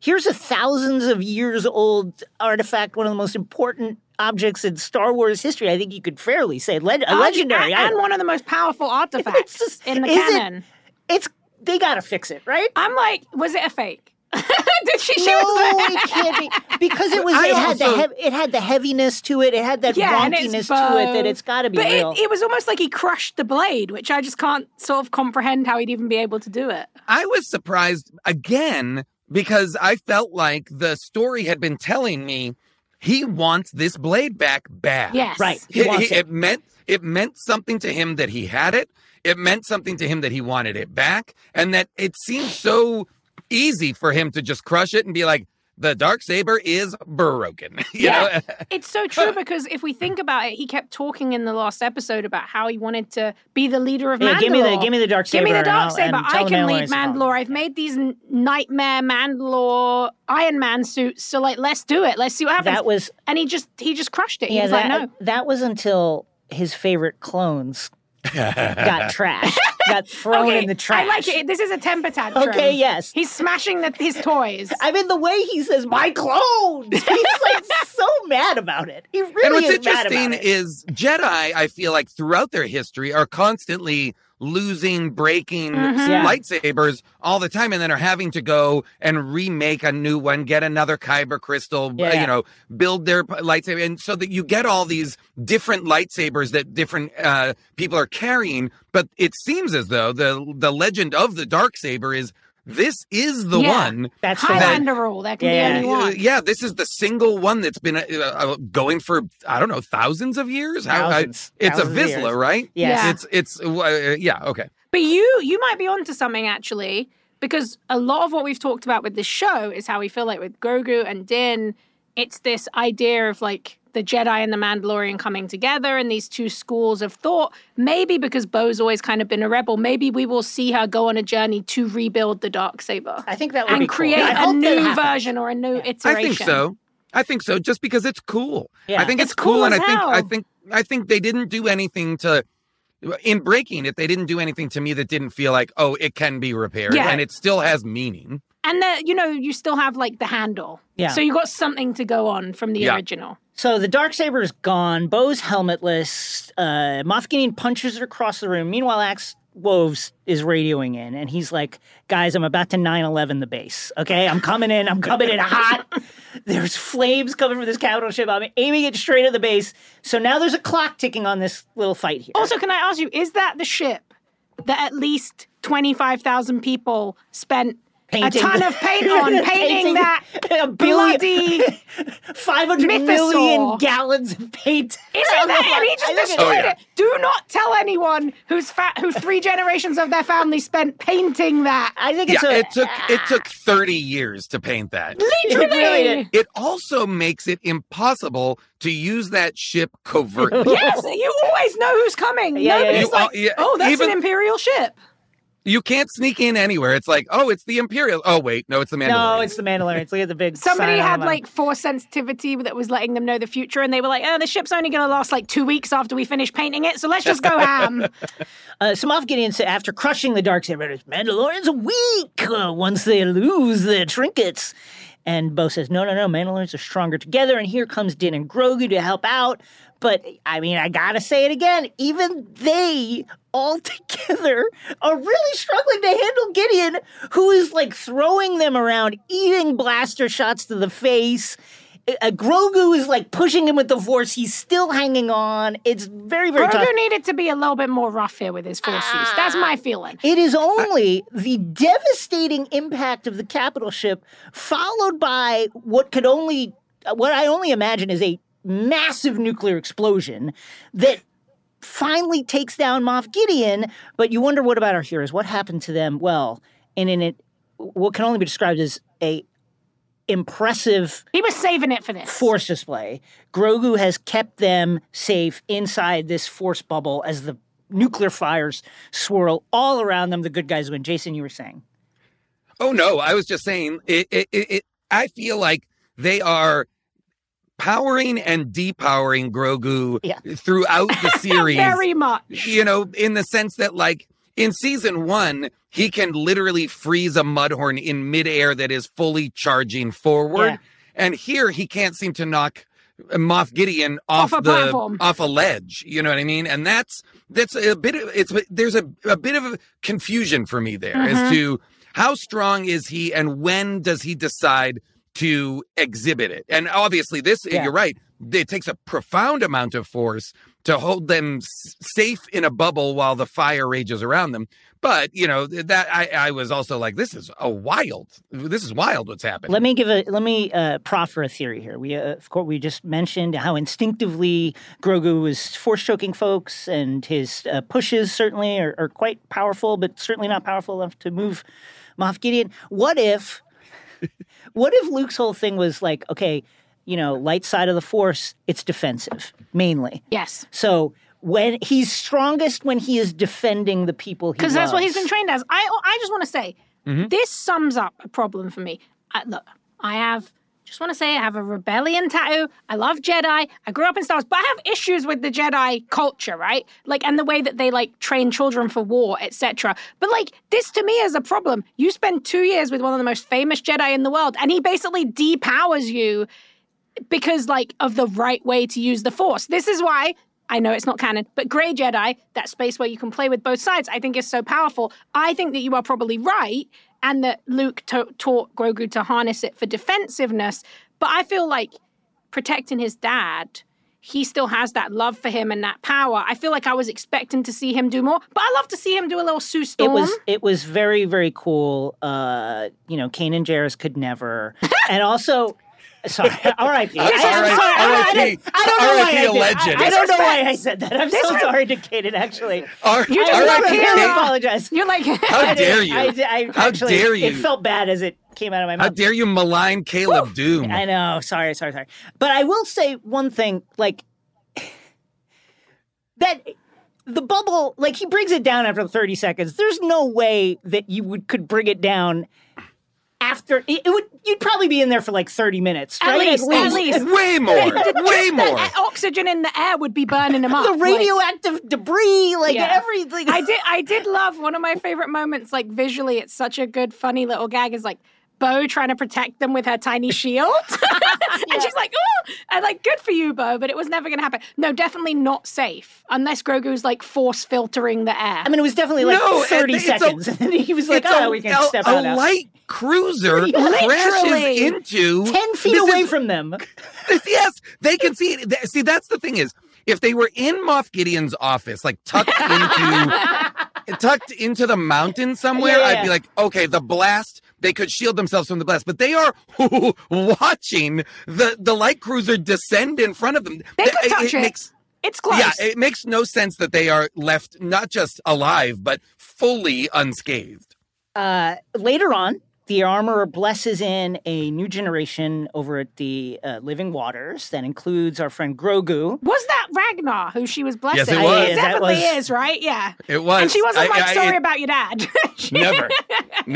here's a thousands of years old artifact one of the most important objects in star wars history i think you could fairly say leg- a oh, legendary and, and one of the most powerful artifacts just- in the is it- canon. it's they gotta fix it, right? I'm like, was it a fake? Did she? She no, was it can't be because it was. I It had the hev- it had the heaviness to it. It had that yeah, wonkiness to it that it's got to be but real. It, it was almost like he crushed the blade, which I just can't sort of comprehend how he'd even be able to do it. I was surprised again because I felt like the story had been telling me he wants this blade back bad. Yes, right. He- He he- it. it meant it meant something to him that he had it. It meant something to him that he wanted it back, and that it seemed so easy for him to just crush it and be like, "The dark saber is broken." you Yeah. know? It's so true because if we think about it, he kept talking in the last episode about how he wanted to be the leader of Yeah, Mandalore. give me the- give me the dark Give me the dark saber. and I can lead Mandalorians. Mandalore. I've made these nightmare Mandalore Iron Man suits. So like, let's do it. Let's see what happens. that was and he just he just crushed it. He yeah. was That like, no. that was until his favorite clones got trashed, got thrown Okay, in the trash. I like it. This is a temper tantrum. Okay, yes. He's smashing the, his toys. I mean, the way he says "my clones," he's like so mad about it. He really is. and what's is mad interesting about it. is Jedi, I feel like throughout their history are constantly losing, breaking Mhm. Lightsabers all the time, and then are having to go and remake a new one, get another kyber crystal, Yeah. you know, build their lightsaber, and so that you get all these different lightsabers that different uh, people are carrying. But it seems as though the the legend of the dark saber is this is the Yeah. one That's the one. Highlander rule. There can Yeah. be only uh, one. yeah, this is the single one that's been uh, uh, going for I don't know thousands of years. How- I- Thousands. it's Thousands a of Vizsla, right? Yes. Yeah. It's it's uh, yeah okay. But you you might be onto something actually, because a lot of what we've talked about with this show is how we feel like with Grogu and Din, it's this idea of like the Jedi and the Mandalorian coming together and these two schools of thought. Maybe because Bo's always kind of been a rebel, maybe we will see her go on a journey to rebuild the dark saber I think that would be and cool. create I a hope that new happens. version or a new iteration. I think so. I think so. Just because it's cool. Yeah. I think It's it's, cool, cool and I think I think I think they didn't do anything to. In breaking it, they didn't do anything to me that didn't feel like, oh, it can be repaired, Yeah. and it still has meaning. And the, you know, you still have like the handle. Yeah. So you got something to go on from the Yeah. original. So the dark saber is gone. Bo's helmetless. Uh, Moff Gideon punches her across the room. Meanwhile, Axe Woves is radioing in, and he's like, "Guys, I'm about to 9/11 the base. Okay, I'm coming in. I'm coming in hot. There's flames coming from this capital ship. I'm aiming it straight at the base. So now there's a clock ticking on this little fight here. Also, can I ask you, is that the ship that at least 25,000 people spent Painting a ton the- of paint on, painting, Painting that a billion, bloody... 500 Mythosaur. million gallons of paint. Isn't that? And he just I think it- Oh, yeah. Do not tell anyone who's fa- who three generations of their family spent painting that. I think Yeah, a, it took it took thirty years to paint that. Literally. really. It also makes it impossible to use that ship covertly. yes, you always know who's coming. Yeah, yeah, Nobody's You like, all- yeah, oh, that's even- an Imperial ship. You can't sneak in anywhere. It's like, oh, it's the Imperial. Oh, wait, no, it's the Mandalorian. No, it's the Mandalorians. Look at the big. Somebody had like force sensitivity that was letting them know the future, and they were like, "Oh, the ship's only going to last like two weeks after we finish painting it, so let's just go ham." Uh, so Moff Gideon said, after crushing the dark saber, Mandalorians are weak uh, once they lose their trinkets. And Bo says, no, no, no, Mandalorians are stronger together. And here comes Din and Grogu to help out. But I mean, I gotta say it again. Even they all together are really struggling to handle Gideon, who is like throwing them around, eating blaster shots to the face. Uh, Grogu is like pushing him with the force. He's still hanging on. It's very, very tough. Grogu needed to be a little bit more rough here with his force use. That's my feeling. It is only the devastating impact of the capital ship, followed by what could only, what I only imagine is a massive nuclear explosion that finally takes down Moff Gideon. But you wonder what about our heroes? What happened to them? Well, and in it, what can only be described as a impressive He was saving it for this. force display. Grogu has kept them safe inside this force bubble as the nuclear fires swirl all around them. The good guys win. Jason, you were saying. Oh no, I was just saying it, it, it, it I feel like they are powering and depowering Grogu Yeah. throughout the series. Very much. you know, in the sense that like in season one, he can literally freeze a mudhorn in midair that is fully charging forward. Yeah. And here he can't seem to knock Moff Gideon off, Off the platform. off a ledge. You know what I mean? And that's that's a bit of it's there's a, a bit of confusion for me there Mm-hmm. as to how strong is he and when does he decide to exhibit it? And obviously this Yeah. you're right. It takes a profound amount of force to hold them s- safe in a bubble while the fire rages around them. But you know that I, I was also like, this is a wild. This is wild. What's happening? Let me give a let me uh, proffer a theory here. We uh, of course we just mentioned how instinctively Grogu was force choking folks, and his uh, pushes certainly are, are quite powerful, but certainly not powerful enough to move Moff Gideon. What if, what if Luke's whole thing was like, okay, you know, light side of the force, it's defensive mainly. Yes. So when he's strongest when he is defending the people he Because that's what he's been trained as. I I just want to say mm-hmm. this sums up a problem for me. I, look, I have just want to say I have a rebellion tattoo. I love Jedi. I grew up in Star Wars, but I have issues with the Jedi culture, right? Like and the way that they like train children for war, etc. But like this to me is a problem. You spend two years with one of the most famous Jedi in the world, and he basically depowers you because like of the right way to use the force. This is why I know it's not canon, but Grey Jedi, that space where you can play with both sides, I think is so powerful. I think that you are probably right, and that Luke ta- taught Grogu to harness it for defensiveness. But I feel like protecting his dad, he still has that love for him and that power. I feel like I was expecting to see him do more, but I love to see him do a little Sue It was it was very very cool. Uh, you know, Kanan Jarrus could never, and also. Sorry, R.I.P. I, I'm sorry. I, I, don't- I don't know why I did. legend. I, I don't know why I said that. I'm so Disrespect. sorry to Kanan. Actually, R- You just I, love R.I.P. it. really apologize. You're like, How dare you? I, did- I How actually, dare you? It felt bad as it came out of my mouth. How dare you malign Caleb Dume? I know. Sorry, sorry, sorry. But I will say one thing, like that the bubble, like he brings it down after 30 seconds. There's no way that you would could bring it down after it, it would you'd probably be in there for like 30 minutes. At right? least, at least. Way more. Way more. the oxygen in the air would be burning them up. The like- radioactive debris, like Yeah. everything. I did I did love one of my favorite moments, like visually, it's such a good, funny little gag, is like Bo trying to protect them with her tiny shield. and she's like, oh, and like, good for you, Bo, but it was never gonna happen. No, definitely not safe. Unless Grogu's like force filtering the air. I mean, it was definitely like No, 30 it's a- seconds. and he was like, oh, a, we can a- step a out now. light cruiser Literally. crashes into 10 feet away is- from them. yes, they can see it. See, that's the thing is, if they were in Moff Gideon's office, like tucked into tucked into the mountain somewhere, Yeah, yeah, I'd be like, okay, the blast. They could shield themselves from the blast, but they are watching the the light cruiser descend in front of them. they Th- could touch it. makes it's close. yeah, it makes no sense that they are left not just alive but fully unscathed. Uh, later on, the armorer blesses in a new generation over at the uh, Living Waters that includes our friend Grogu. was that Ragnar who she was blessing? Yes, it was. It definitely was- is, right? Yeah. It was. And she wasn't I- like, I- sorry it- about your dad. She- Never,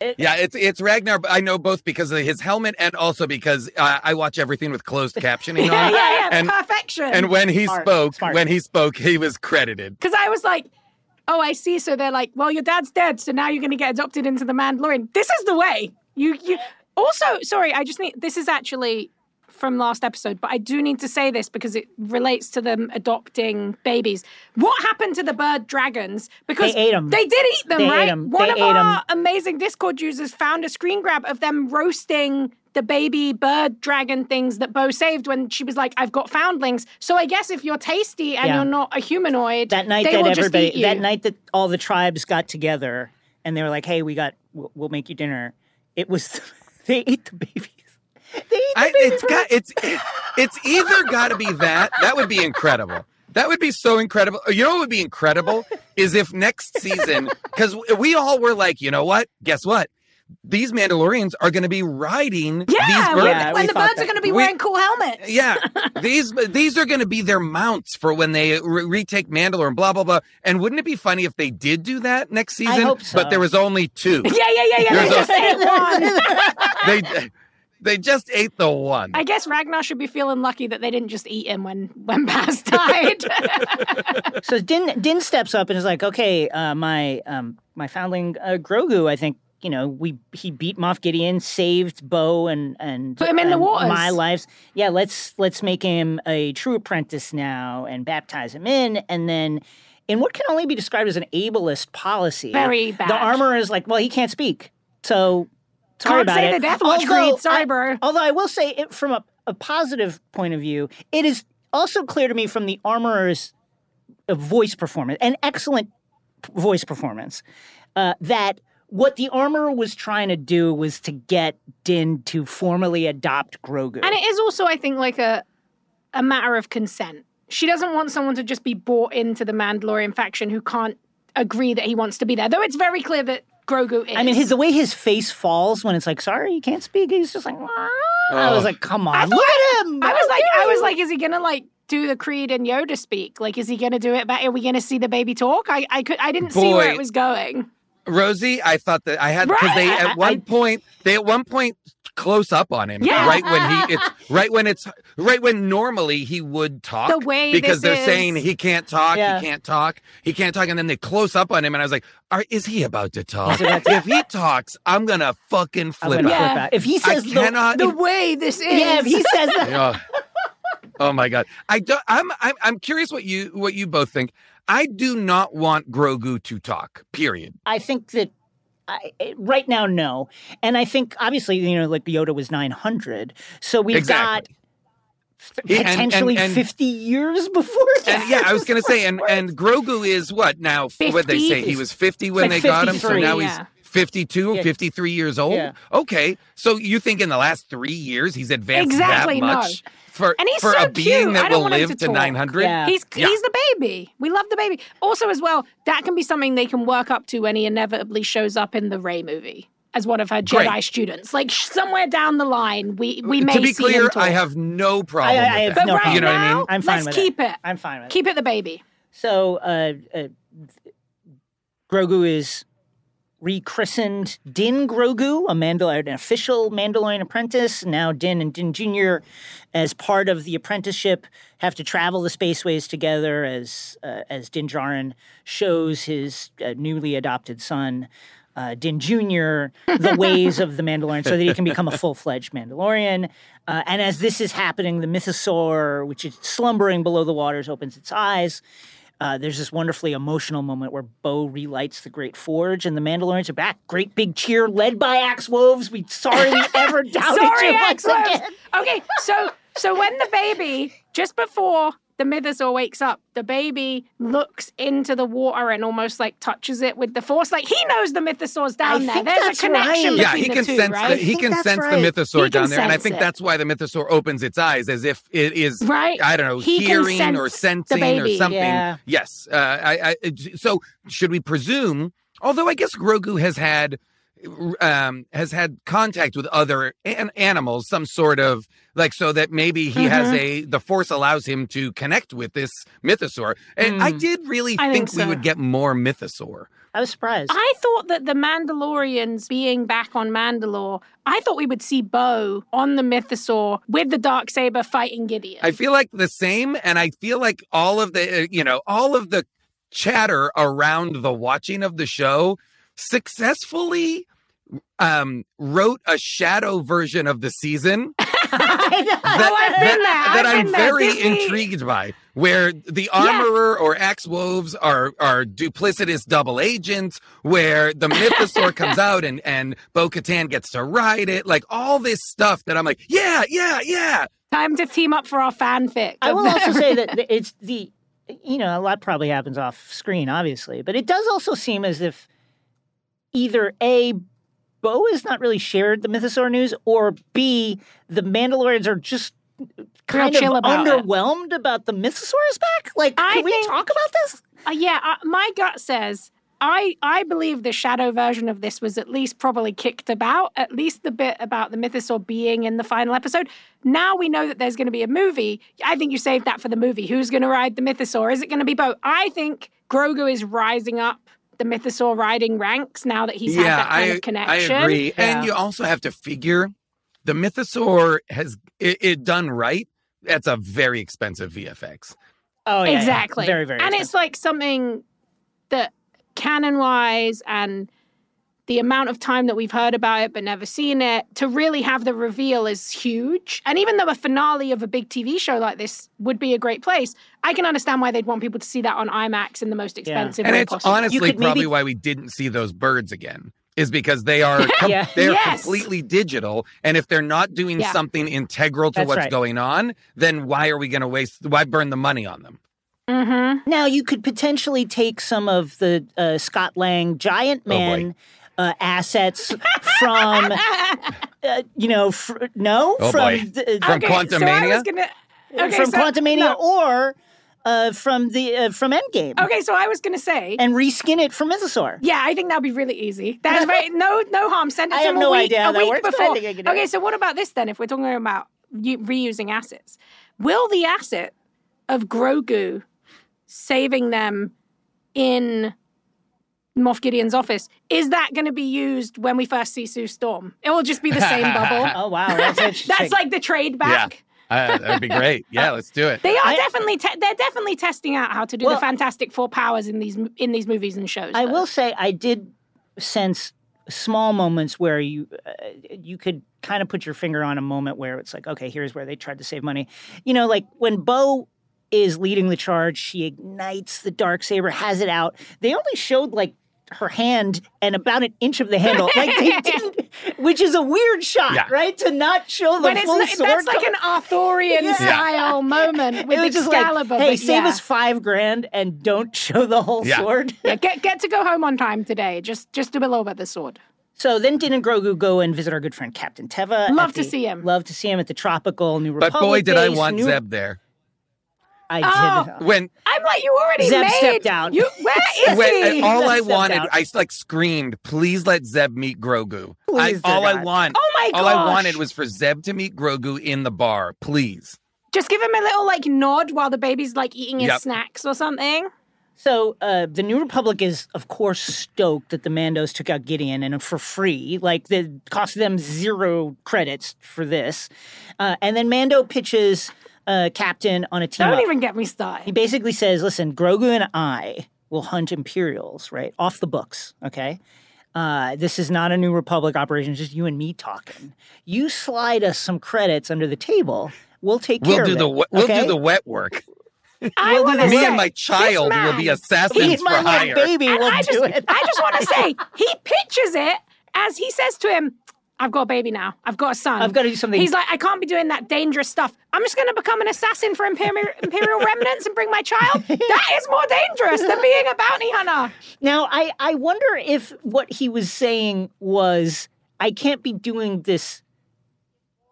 never. Yeah, it's it's Ragnar. but I know both because of his helmet and also because uh, I watch everything with closed captioning yeah, on. yeah, yeah. And perfection. and when he Smart, spoke, smart. when he spoke, he was credited. Because I was like, oh, I see. So they're like, well, your dad's dead, so now you're going to get adopted into the Mandalorian. This is the way. You, you. Also, sorry, I just need. This is actually from last episode, but I do need to say this because it relates to them adopting babies. What happened to the bird dragons? Because They ate 'em. They did eat them, They ate right? 'em. One They of our 'em. amazing Discord users found a screen grab of them roasting the baby bird dragon things that Bo saved when she was like, "I've got foundlings." So I guess if you're tasty and Yeah. you're not a humanoid, That night that everybody, that night that all the tribes got together and they were like, "Hey, we got, we'll, we'll make you dinner." It was they ate the babies. They ate the I, baby it's got it's it's either got to be that. That would be incredible. That would be so incredible. You know what would be incredible is if next season, because we all were like, you know what? Guess what? These Mandalorians are going to be riding yeah, these when, birds. Yeah, when the thought birds are going to be We- wearing cool helmets. Yeah, these these are going to be their mounts for when they re- retake Mandalore and blah blah blah. And wouldn't it be funny if they did do that next season? hope so. But there was only two. yeah, yeah, yeah, yeah. There's just a- ate one. they they just ate the one. I guess Ragnar should be feeling lucky that they didn't just eat him when when Paz died. so Din Din steps up and is like, "Okay, uh, my um, my foundling uh, Grogu, I think." You know, we he beat Moff Gideon, saved Bo and and Put him in the and waters. My lives, yeah. Let's let's make him a true apprentice now and baptize him in, and then in what can only be described as an ableist policy. Very bad. The armor is like, well, he can't speak, so sorry Can't about say it. the Death Watch Although creed. Sorry, I- Although I will say, it, from a, a positive point of view, it is also clear to me from the armorer's uh, voice performance, an excellent voice performance, uh, that what the armorer was trying to do was to get Din to formally adopt Grogu. And it is also, I think, like a a matter of consent. She doesn't want someone to just be bought into the Mandalorian faction who can't agree that he wants to be there. Though it's very clear that Grogu is. I mean, his the way his face falls when it's like, "Sorry, you can't speak." He's just like. I was Oh. like, "Come on, look at him!" I was How like, I was like, is he gonna like do the Creed and Yoda speak? Like, is he gonna do it back? Are we gonna see the baby talk? I, I could, I didn't see where it was going. Rosie, I thought that I had because they Right. I- at one I- point they at one point close up on him Yeah. right when he it's right when it's right when normally he would talk The way because this they're saying he can't talk Yeah. he can't talk he can't talk and then they close up on him and I was like Are, is he about to talk Is he about to- if he talks I'm gonna fucking flip gonna out Yeah. flip out. If he I says the- cannot The way this is. yeah, if he says that, Yeah. Oh my god. I don't I'm I'm I'm curious what you what you both think. I do not want Grogu to talk. Period. I think that I, eh, right now, no. And I think obviously, you know, like Yoda was 900. So we've Exactly. got Yeah, and- and- potentially and- 50 years before that. And yeah, I was gonna say, and and Grogu is what now? What they say he was 50 when Like they got him, so now yeah. he's 52, Yeah. 53 years old. Yeah. Okay, so you think in the last three years he's advanced Exactly, that much for And he's for so a being cute. that I don't will want him live to to, talk. 900? Yeah. He's Yeah. he's the baby. We love the baby. Also, as well, that can be something they can work up to when he inevitably shows up in the Rey movie as one of her Jedi Great. students. Like somewhere down the line, we we may to be see clear, him talk. I have no problem I- I with have that. but no right problem. You know what I now, mean? I'm fine let's with keep it. I'm fine with it. Keep it the baby. So uh, uh, Grogu is rechristened Din Grogu, a Mandal- an official Mandalorian apprentice. Now Din and Din Jr., as part of the apprenticeship, have to travel the spaceways together as uh, as Din Djarin shows his uh, newly adopted son. Uh, Din Jr. the ways of the Mandalorian so that he can become a full fledged Mandalorian. Uh, and as this is happening, the mythosaur, which is slumbering below the waters, opens its eyes. Uh, there's this wonderfully emotional moment where Bo relights the Great Forge, and the Mandalorians are back. Great big cheer, led by Axe Woves. We sorry we ever doubted Sorry, you once again. Okay, so so when the baby just before the mythosaur wakes up, the baby looks into the water and almost like touches it with the force. Like he knows the mythosaur's down I there. think There's that's a connection right. Yeah, he the can two, sense right? the, he can sense right. the mythosaur He down there, and I think it. that's why the mythosaur opens its eyes as if it is Right. I don't know, He hearing or sensing or something. Yeah. Yes. Uh, I, I, so should we presume? Although I guess Grogu has had um, has had contact with other an- animals, some sort of like, so that maybe he has Mm-hmm. a the Force allows him to connect with this mythosaur. And I did really I think, think we would get more mythosaur. I was surprised. I thought that the Mandalorians being back on Mandalore, I thought we would see Bo on the mythosaur with the dark saber fighting Gideon. I feel like the same, and I feel like all of the, uh, you know, all of the chatter around the watching of the show successfully um wrote a shadow version of the season I know. Oh, I've been there. that I've I'm been very Disney- intrigued by, where the armorer or Axe Woves are are duplicitous double agents, where the mythosaur comes out and and Bo Katan gets to ride it, like all this stuff that I'm like, yeah, yeah, yeah. Time to team up for our fanfic. I will also say that it's the, you know, a lot probably happens off screen, obviously, but it does also seem as if either A, Bo has not really shared the Mythosaur news, or B, the Mandalorians are just kind of about it. underwhelmed about the Mythosaur is back. Like, I can we think- talk about this? Uh, yeah, uh, my gut says I I believe the shadow version of this was at least probably kicked about, at least the bit about the mythosaur being in the final episode. Now we know that there's going to be a movie. I think you saved that for the movie. Who's going to ride the mythosaur? Is it going to be Bo? I think Grogu is rising up the mythosaur riding ranks now that he's had yeah, that kind I of connection. I agree, Yeah. and you also have to figure the mythosaur has it, it done right. That's a very expensive VFX. Oh, yeah. yeah. exactly. Very, very. And it's like something that canon wise and the amount of time that we've heard about it but never seen it to really have the reveal is huge. And even though a finale of a big TV show like this would be a great place, I can understand why they'd want people to see that on IMAX in the most expensive yeah. And way it's possible. honestly could maybe- probably why we didn't see those birds again. Is because they are com- Yeah. they're Yes. completely digital, and if they're not doing Yeah. something integral to That's what's right. going on, then why are we going to waste? Why burn the money on them? mm-hmm. Now you could potentially take some of the uh, Scott Lang Giant Oh. Man uh, assets from, uh, you know, fr- no, Oh, from boy. the- From okay, So I Quantumania? was gonna, okay, from so- Quantumania no. or uh, from the uh, from Endgame, Okay, so I was gonna say. and reskin it for Mythosaur. Yeah, I think that'd be really easy. That's very no no harm. Send it I to have no week, idea how a that week works, but I before. think I Okay, it. so what about this then? If we're talking about reusing assets, will the asset of Grogu saving them in Moff Gideon's office is that going to be used when we first see Sue Storm? It will just be the same bubble. Oh wow, that's interesting. That's like the trade back. Uh, that'd be great. Yeah, let's do it. They are I- definitely te- they're definitely testing out how to do Well- the Fantastic Four powers in these in these movies and shows. I though. will say I did sense small moments where you uh, you could kind of put your finger on a moment where it's like, okay, here's where they tried to save money. You know, like when Bo is leading the charge, she ignites the dark saber, has it out. They only showed like her hand and about an inch of the handle, like they didn't, which is a weird shot, Yeah. right? To not show the But it's full not, sword. that's like an Arthurian Yeah. style moment with it was just Excalibur. like, hey, but save yeah. us five grand and don't show the whole Yeah. sword. Yeah, get get to go home on time today. Just just do a little bit of the sword. So then Din and Grogu go and visit our good friend Captain Teva. Love at to see him. Love to see him at the Tropical New Republic. But boy, did I want New- Zeb there. I Oh. did. When I'm like, you already Zeb made. stepped out. You, where is when he? all I wanted, out. I like screamed, "Please let Zeb meet Grogu." Please, dear all I want, Oh my all I wanted was for Zeb to meet Grogu in the bar. Please. Just give him a little like nod while the baby's like eating his Yep. snacks or something. So uh, the New Republic is, of course, stoked that the Mandos took out Gideon and for free. Like, it cost them zero credits for this. Uh, and then Mando pitches uh, Captain on a team Don't up. even get me started. He basically says, listen, Grogu and I will hunt Imperials, right? Off the books, okay? Uh, this is not a New Republic operation, it's just you and me talking. You slide us some credits under the table, we'll take care We'll do of the it. we- we'll do the wet work. I We'll do want to the Me say, and my child will be assassins Me and for my hire. baby and will I do just, it. I just want to say, he pitches it as he says to him, I've got a baby now. I've got a son. I've gotta do something- He's like, I can't be doing that dangerous stuff. I'm just going to become an assassin for Imperial, Imperial remnants and bring my child. That is more dangerous than being a bounty hunter. Now, I, I wonder if what he was saying was, I can't be doing this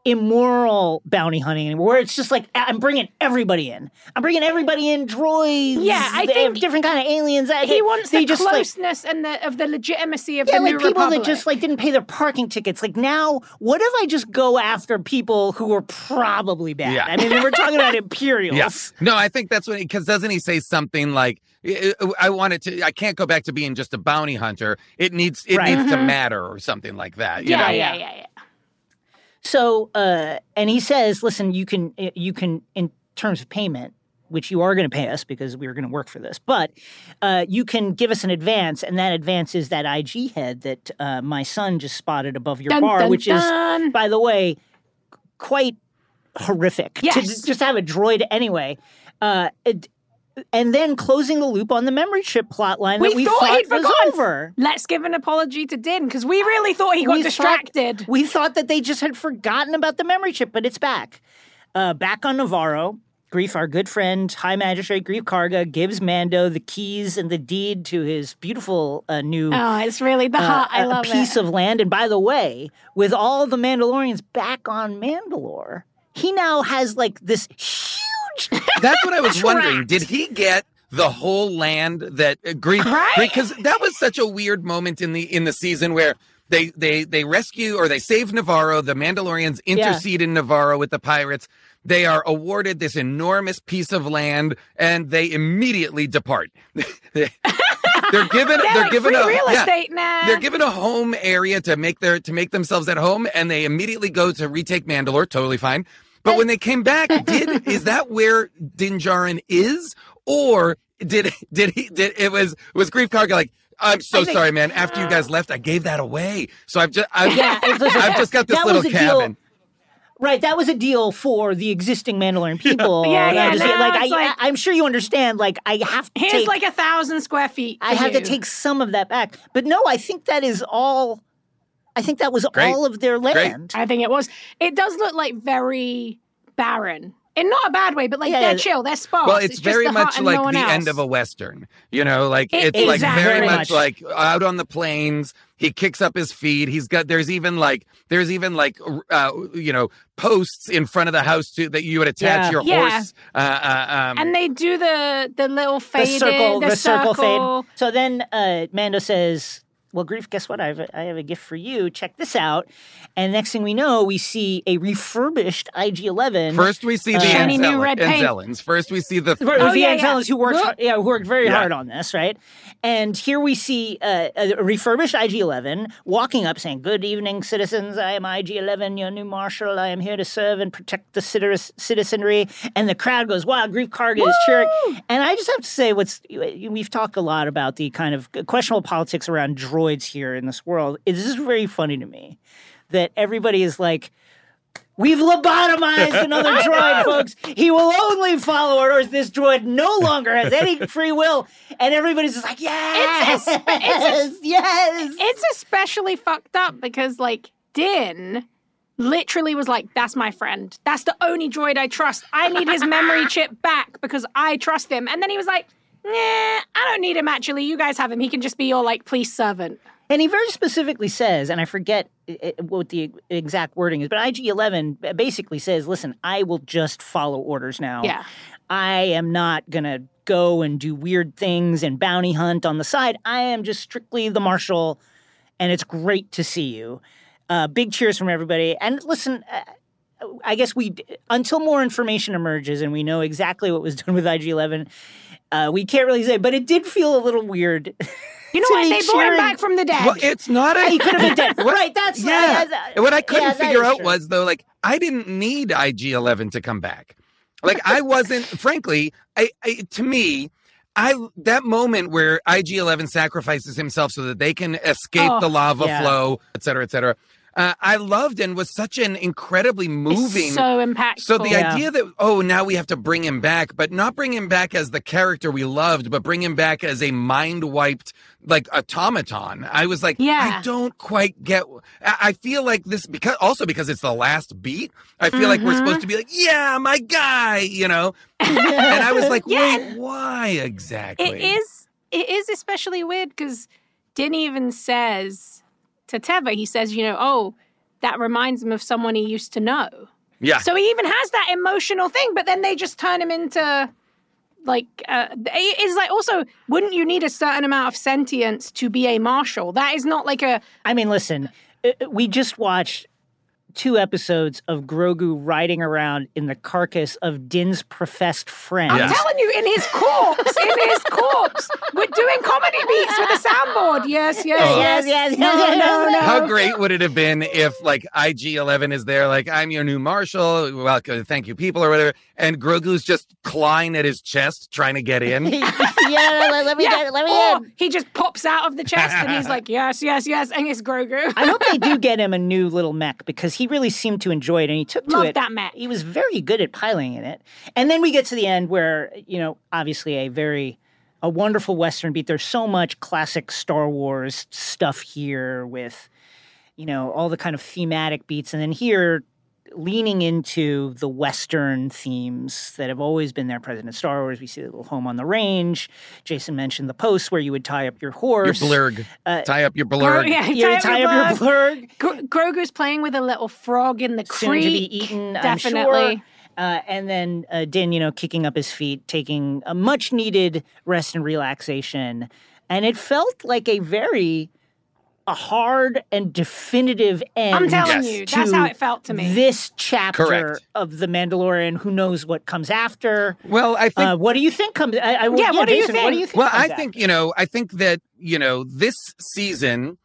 immoral bounty hunting anymore, where it's just like, I'm bringing everybody in. I'm bringing everybody in, droids. Yeah, I think different kind of aliens. I- He wants they the just like, closeness and the of the legitimacy of yeah, the like new people republic. that just like didn't pay their parking tickets. Like now, what if I just go after people who are probably bad? Yeah. I mean, we're talking about Imperials. Yes. No, I think that's what because doesn't he say something like I I wanted to I can't go back to being just a bounty hunter. It needs it Right. needs to mm-hmm. matter or something like that. You yeah, know? yeah, yeah, yeah. So, uh, and he says, listen, you can, you can, in terms of payment, which you are going to pay us because we are going to work for this, but uh, you can give us an advance, and that advance is that IG head that uh, my son just spotted above your Dun, bar, dun, which dun. is, by the way, quite horrific to Yes. just have a droid anyway. Uh, it, and then closing the loop on the memory chip plotline We that we thought thought he'd was over. Let's give an apology to Din because we really thought he got We thought- distracted. we thought that they just had forgotten about the memory chip, but it's back. Uh, back on Nevarro, Greef, our good friend, High Magistrate Greef Karga, gives Mando the keys and the deed to his beautiful uh, new oh, it's really the uh, heart. I love piece it. of land. And by the way, with all the Mandalorians back on Mandalore, he now has like this huge. That's what I was wondering. Did he get the whole land that uh, Greef Right? because that was such a weird moment in the in the season where they they they rescue or they save Nevarro. The Mandalorians intercede in Nevarro with the pirates. They are awarded this enormous piece of land, and they immediately depart. they're given They're, they're like given a real yeah, estate now. they're given a home area to make their to make themselves at home, and they immediately go to retake Mandalore. Totally fine. But when they came back, did is that where Din Djarin is, or did did he did it was was Greef Karga like? I'm so think- sorry, man. After you guys left, I gave that away. So I've just I've, Yeah, it's- listen, I've just got this that little was a deal- cabin. Right, that was a deal for the existing Mandalorian people. Yeah, And I yeah, just- now like, it's I, like- I, am sure you understand. Like, I have to Here's take, like a thousand square feet. I for have to take some of that back. But no, I think that is all. I think that was Great. all of their Great. land. I think it was. It does look like very barren. In not a bad way, but like Yeah, they're yeah. chill, they're sparse. Well, it's, just very much like no the else. end of a western. You know, like It- it's like exactly. very Very much much. like out on the plains. He kicks up his feet. He's got. There's even like there's even like uh, you know posts in front of the house to that you would attach Yeah. your Yeah. horse. Uh, uh, um, And they do the the little the circle, in, the, circle circle. fade. So then uh, Mando says, "Well, Greef, guess what? I have a, I have a gift for you. Check this out." And next thing we know, we see a refurbished IG-11. First, we see the Shiny new Anzel- red paint. Anzellans. First, we see the. Right, Oh, the yeah, yeah. Who worked, hard- yeah, who worked very Yeah. hard on this, right? And here we see uh, a refurbished IG-11 walking up, saying, "Good evening, citizens. I am IG-11, your new marshal. I am here to serve and protect the citizenry." And the crowd goes, "Wow!" Greef Karga is cheering. And I just have to say, what's we've talked a lot about the kind of questionable politics around droid droids here in this world. It's just very funny to me that everybody is like, We've lobotomized another droid, folks. He will only follow orders. This droid no longer has any free will. And everybody's just like, yes, It's a- it's yes. It's especially fucked up because, like, Din literally was like, That's my friend. That's the only droid I trust. I need his memory chip back because I trust him. And then he was like, Nah, I don't need him actually. You guys have him. He can just be your, like, police servant. And he very specifically says, and I forget i- i- what the exact wording is, but IG 11 basically says, listen, I will just follow orders now. Yeah. I am not going to go and do weird things and bounty hunt on the side. I am just strictly the marshal, and it's great to see you. Uh, big cheers from everybody. And listen, uh, I guess we, until more information emerges and we know exactly what was done with IG 11, uh, we can't really say, but it did feel a little weird. You know what? be They brought him back from the dead. Well, it's not a. he could have been dead. right, that's Yeah. uh, what I couldn't yeah, figure out true. was though, like I didn't need IG Eleven to come back. Like I wasn't. frankly, I, I to me. I that moment where IG Eleven sacrifices himself so that they can escape Oh, the lava yeah. flow, et cetera, et cetera. Uh, I loved and was such an incredibly It's moving. so impactful. So the Yeah. idea that oh now we have to bring him back, but not bring him back as the character we loved, but bring him back as a mind wiped like automaton. I was like, Yeah. I don't quite get. I I feel like this because also because it's the last beat. I feel like we're Mhm. supposed to be like, yeah, my guy, you know. and I was like, Yeah. wait, why exactly? It is. It is especially weird because Din even says to Teva, he says, you know, oh, that reminds him of someone he used to know. Yeah. So he even has that emotional thing, but then they just turn him into like uh, it is like also wouldn't you need a certain amount of sentience to be a marshal that is not like a I mean, listen, uh, we just watched two episodes of Grogu riding around in the carcass of Din's professed friend. i'm Yeah. telling you in his corpse in his corpse we're doing comedy beats with a soundboard yes yes Oh. yes Yes, yes, no no no How great would it have been if, like, IG Eleven is there, like, I'm your new marshal, welcome, thank you, people, or whatever, and Grogu's just clawing at his chest trying to get in. yeah, let, let me yeah. get, let me or in. he just pops out of the chest and he's like yes yes yes and it's grogu I hope they do get him a new little mech because he really seemed to enjoy it and he took to Love it. that mech. He was very good at piloting it. And then we get to the end where, you know, obviously a very a wonderful western beat. There's so much classic Star Wars stuff here with you know, all the kind of thematic beats and then here leaning into the western themes that have always been there present in Star Wars. We see the little home on the range. Jason mentioned the post where you would tie up your horse. Your blurg. Uh, tie up your Gro- blurg. yeah, You would tie up your blurg. Gro- Grogu's playing with a little frog in the soon creek. to be eaten, I'm Definitely. sure. Uh, and then uh, Din, you know, kicking up his feet, taking a much needed rest and relaxation. And it felt like a very a hard and definitive end. I'm telling Yes. you, that's how it felt to me. This chapter Correct. of The Mandalorian, who knows what comes after? Well, I think Uh, what do you think comes? I, I, Yeah, what do you Jason, What do you think? Well, comes I think after? you know, I think that you know this season,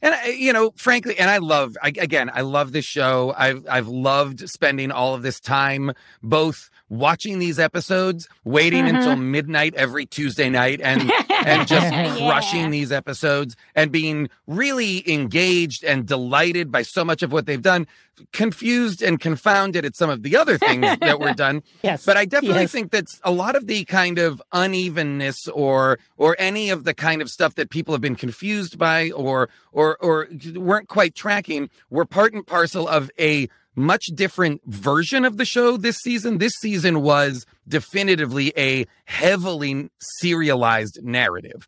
and I- you know, frankly, and I love I, again, I love this show. I've I've loved spending all of this time both watching these episodes, waiting Mhm. until midnight every Tuesday night, and and just Yeah. crushing these episodes and being really engaged and delighted by so much of what they've done. Confused and confounded at some of the other things that were done. Yes, But I definitely yes. think that a lot of the kind of unevenness or or any of the kind of stuff that people have been confused by or or or weren't quite tracking were part and parcel of a much different version of the show this season. This season was definitively a heavily serialized narrative.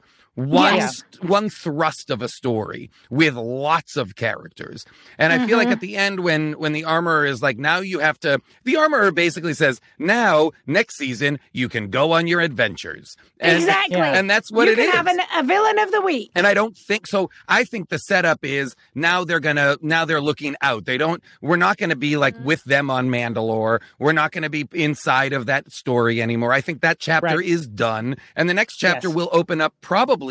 One Yeah. st- one thrust of a story with lots of characters. And I feel like Mhm. at the end when when the armorer is like now you have to the armorer basically says now next season you can go on your adventures. And, exactly. Yeah. And that's what it is. you it can is. have an, a villain of the week. And I don't think so. I think the setup is now they're gonna now they're looking out. They don't. We're not gonna be like Mm-hmm. with them on Mandalore. We're not gonna be inside of that story anymore. I think that chapter Right. is done, and the next chapter Yes. will open up probably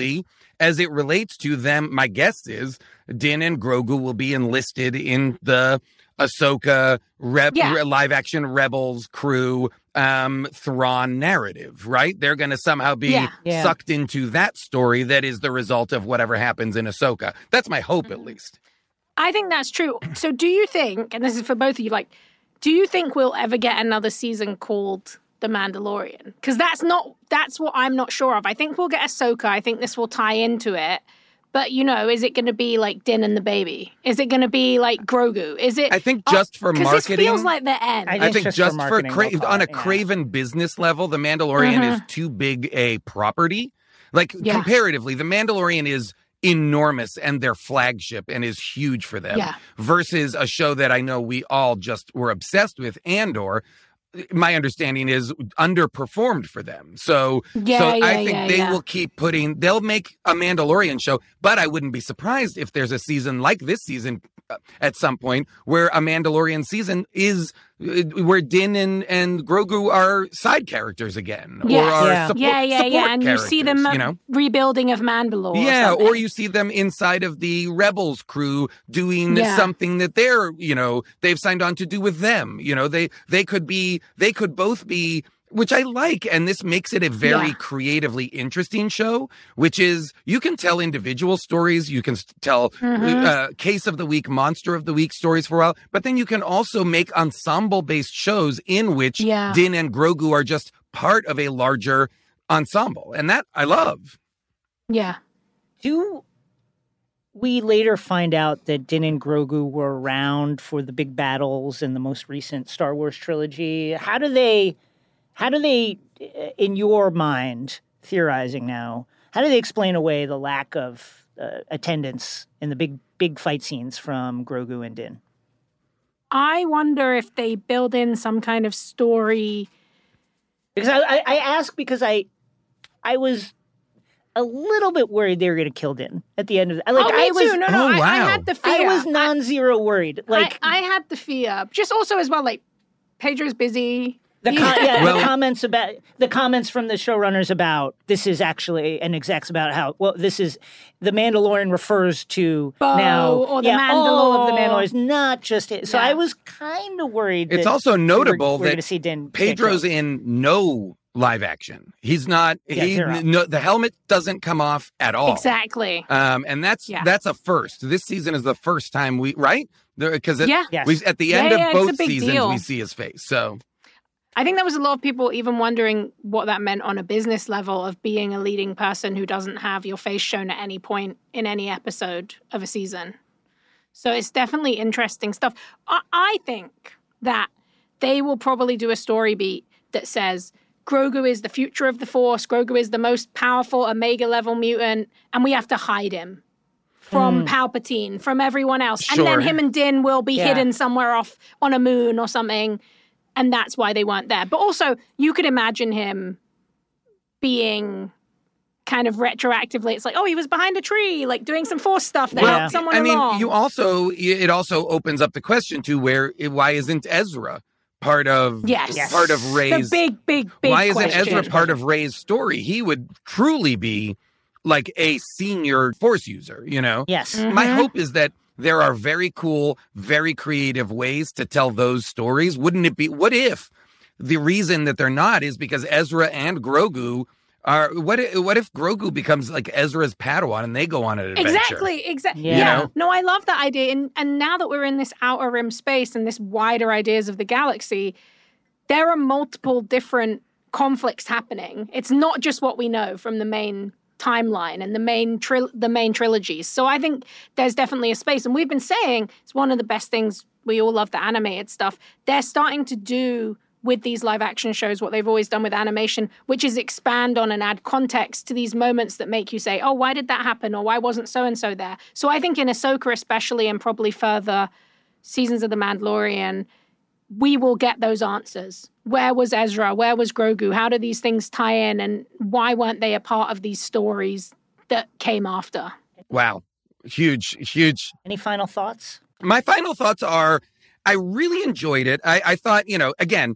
as it relates to them. My guess is Din and Grogu will be enlisted in the Ahsoka, Reb, Yeah. re- live action Rebels crew, um, Thrawn narrative, right? They're going to somehow be Yeah. Yeah. sucked into that story that is the result of whatever happens in Ahsoka. That's my hope, at least. I think that's true. So, do you think, and this is for both of you, like, do you think we'll ever get another season called The Mandalorian? Because that's not, that's what I'm not sure of. I think we'll get Ahsoka. I think this will tie into it. But, you know, is it going to be like Din and the baby? Is it going to be like Grogu? Is it? I think oh, just for Because this marketing. feels like the end. I I think think just just, for for, Cra- they'll on a it, yeah. Craven business level, The Mandalorian is uh-huh. too big a property. Like. Yeah. comparatively, The Mandalorian is enormous and their flagship and is huge for them. Yeah. Versus a show that I know we all just were obsessed with, Andor. My understanding is underperformed for them. So, Yeah, so yeah, I think yeah, they will keep putting. They'll make a Mandalorian show, but I wouldn't be surprised if there's a season like this season uh, at some point where a Mandalorian season is where Din and, and Grogu are side characters again, or are Yeah. support, yeah, yeah, support yeah. And you see them uh, you know. rebuilding of Mandalore. Yeah, something. or you see them inside of the Rebels crew doing Yeah. something that they're, you know, they've signed on to do with them. You know, they they could be they could both be which I like and this makes it a very Yeah. creatively interesting show, which is you can tell individual stories, you can s- tell Mhm. uh, case of the week, monster of the week stories for a while, but then you can also make ensemble based shows in which Yeah. Din and Grogu are just part of a larger ensemble. And that I love. Yeah. Do we later find out that Din and Grogu were around for the big battles in the most recent Star Wars trilogy? How do they, how do they, uh, in your mind, theorizing now, how do they explain away the lack of uh, attendance in the big big fight scenes from Grogu and Din? I wonder if they build in some kind of story. Because I, I, I ask because I, I was a little bit worried they were going to kill Din at the end of the, like oh, me I was too. No, no, Oh, I, I had the fear. I was non-zero worried. Like I, I had the fear. Just also as well, like Pedro's busy. The com- yeah, Well- the comments about the comments from the showrunners about this is actually an execs about how well this is the Mandalorian refers to Bo now or the yeah, all of the Mandalore. Mandalorians, not just it. So Yeah. I was kind of worried. It's that also notable we're, going to that see Din Pedro's killed. in no live action. He's not. Yeah, he no, the helmet doesn't come off at all. Exactly. Um, and that's Yeah. that's a first. This season is the first time we right because Yeah. We at the end yeah, of it's both seasons deal. we see his face. So I think there was a lot of people even wondering what that meant on a business level of being a leading person who doesn't have your face shown at any point in any episode of a season. So it's definitely interesting stuff. I, I think that they will probably do a story beat that says Grogu is the future of the Force, Grogu is the most powerful Omega level mutant, and we have to hide him from hmm. Palpatine, from everyone else. And then him and Din will be Yeah. hidden somewhere off on a moon or something and that's why they weren't there. But also, you could imagine him being kind of retroactively. It's like, oh, he was behind a tree, like doing some force stuff that Well, helped someone I mean, along. you also it also opens up the question to where why isn't Ezra part of Yes. Yes. part of the Rey's big, big, big. why isn't question. Ezra part of Rey's story? He would truly be like a senior force user, you know? Yes. My Mhm. hope is that there are very cool, very creative ways to tell those stories. Wouldn't it be? What if the reason that they're not is because Ezra and Grogu are? What? If, what if Grogu becomes like Ezra's Padawan and they go on an adventure? Exactly, exactly. Yeah. Yeah. No, I love that idea. And and now that we're in this outer rim space and this wider ideas of the galaxy, there are multiple different conflicts happening. It's not just what we know from the main timeline and the main tril- the main trilogies. So I think there's definitely a space. And we've been saying it's one of the best things. We all love the animated stuff. They're starting to do with these live action shows what they've always done with animation, which is expand on and add context to these moments that make you say, oh, why did that happen? Or why wasn't so and so there? So I think in Ahsoka, especially, and probably further seasons of The Mandalorian, we will get those answers. Where was Ezra? Where was Grogu? How do these things tie in? And why weren't they a part of these stories that came after? Wow, huge, huge. Any final thoughts? My final thoughts are: I really enjoyed it. I, I thought, you know, again.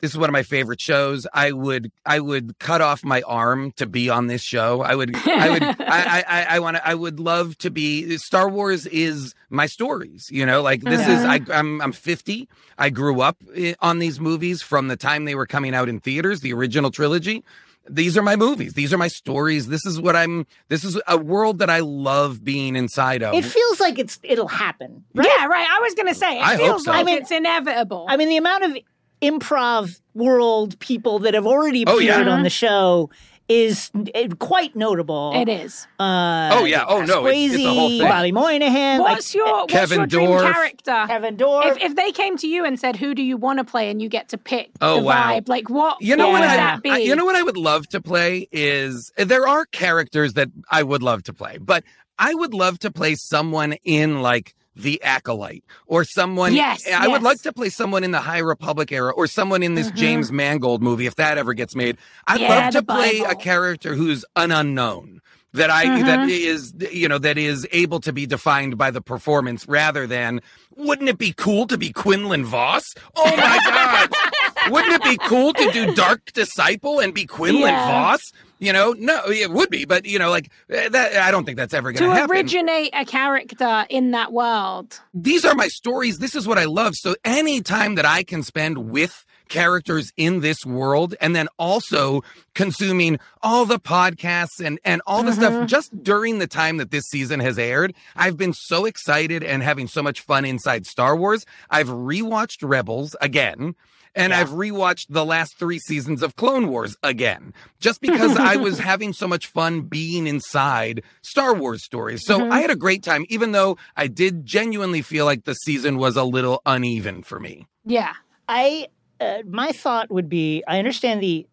This is one of my favorite shows. I would I would cut off my arm to be on this show. I would I would I I, I want to I would love to be Star Wars is my stories, you know, like this is I uh-huh. I'm I'm 50. I grew up eh, on these movies from the time they were coming out in theaters, the original trilogy. These are my movies. These are my stories. This is what I'm this is a world that I love being inside of. It feels like it's it'll happen. Right? Yeah, right. I was gonna say it I hope feels so. like I mean- it's inevitable. I mean, the amount of improv world people that have already Oh, appeared yeah. on the show is eh, quite notable. it is. Uh, Oh, yeah. Oh, no, it's- it's a whole thing. Bobby Moynihan, What's like, your what's Kevin your dream Dorff. character? Kevin Dorff. If, if they came to you and said, "Who do you want to play?" and you get to pick Oh, the wow. vibe, like what? You know what what would I, that be? I- you know what I would love to play is there are characters that I would love to play, but I would love to play someone in like the acolyte or someone Yes, I would like to play someone in the High Republic era or someone in this Mhm. James Mangold movie if that ever gets made. I'd Yeah, love to play a character who's an unknown that I Mhm. that is you know that is able to be defined by the performance rather than wouldn't it be cool to be Quinlan Vos? Oh my god. Wouldn't it be cool to do Dark Disciple and be Quinlan Yeah. Vos? You know, no, it would be, but you know, like eh, that. I don't think that's ever going to to happen. originate a character in that world. These are my stories. This is what I love. So any time that I can spend with characters in this world, and then also consuming all the podcasts and and all the Mhm. stuff just during the time that this season has aired, I've been so excited and having so much fun inside Star Wars. I've rewatched Rebels again. And Yeah. I've rewatched the last three seasons of Clone Wars again, just because I was having so much fun being inside Star Wars stories. So Mhm. I had a great time, even though I did genuinely feel like the season was a little uneven for me. Yeah. I uh, my thought would be I understand the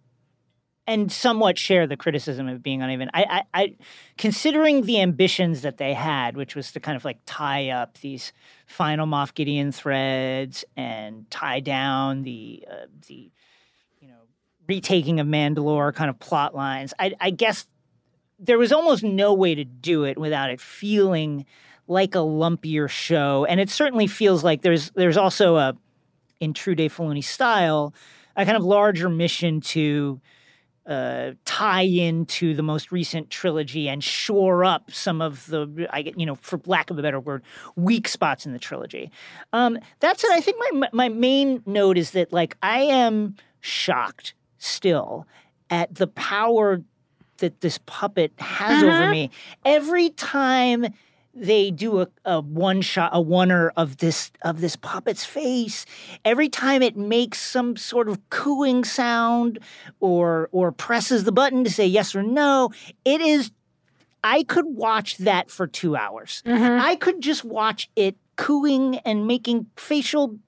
and somewhat share the criticism of being uneven. I, I, I considering the ambitions that they had, which was to kind of like tie up these final Moff Gideon threads and tie down the uh, the you know retaking of Mandalore kind of plot lines. I, I guess there was almost no way to do it without it feeling like a lumpier show, and it certainly feels like there's there's also a in true Dave Filoni style, a kind of larger mission to uh, tie into the most recent trilogy and shore up some of the, I get, you know, for lack of a better word, weak spots in the trilogy. Um, that said, I think my my main note is that like I am shocked still at the power that this puppet has over Mhm. me. Every time they do a, a one shot a oneer of this of this puppet's face. Every time it makes some sort of cooing sound or or presses the button to say yes or no it is i could watch that for 2 hours. Mhm. i could just watch it cooing and making facial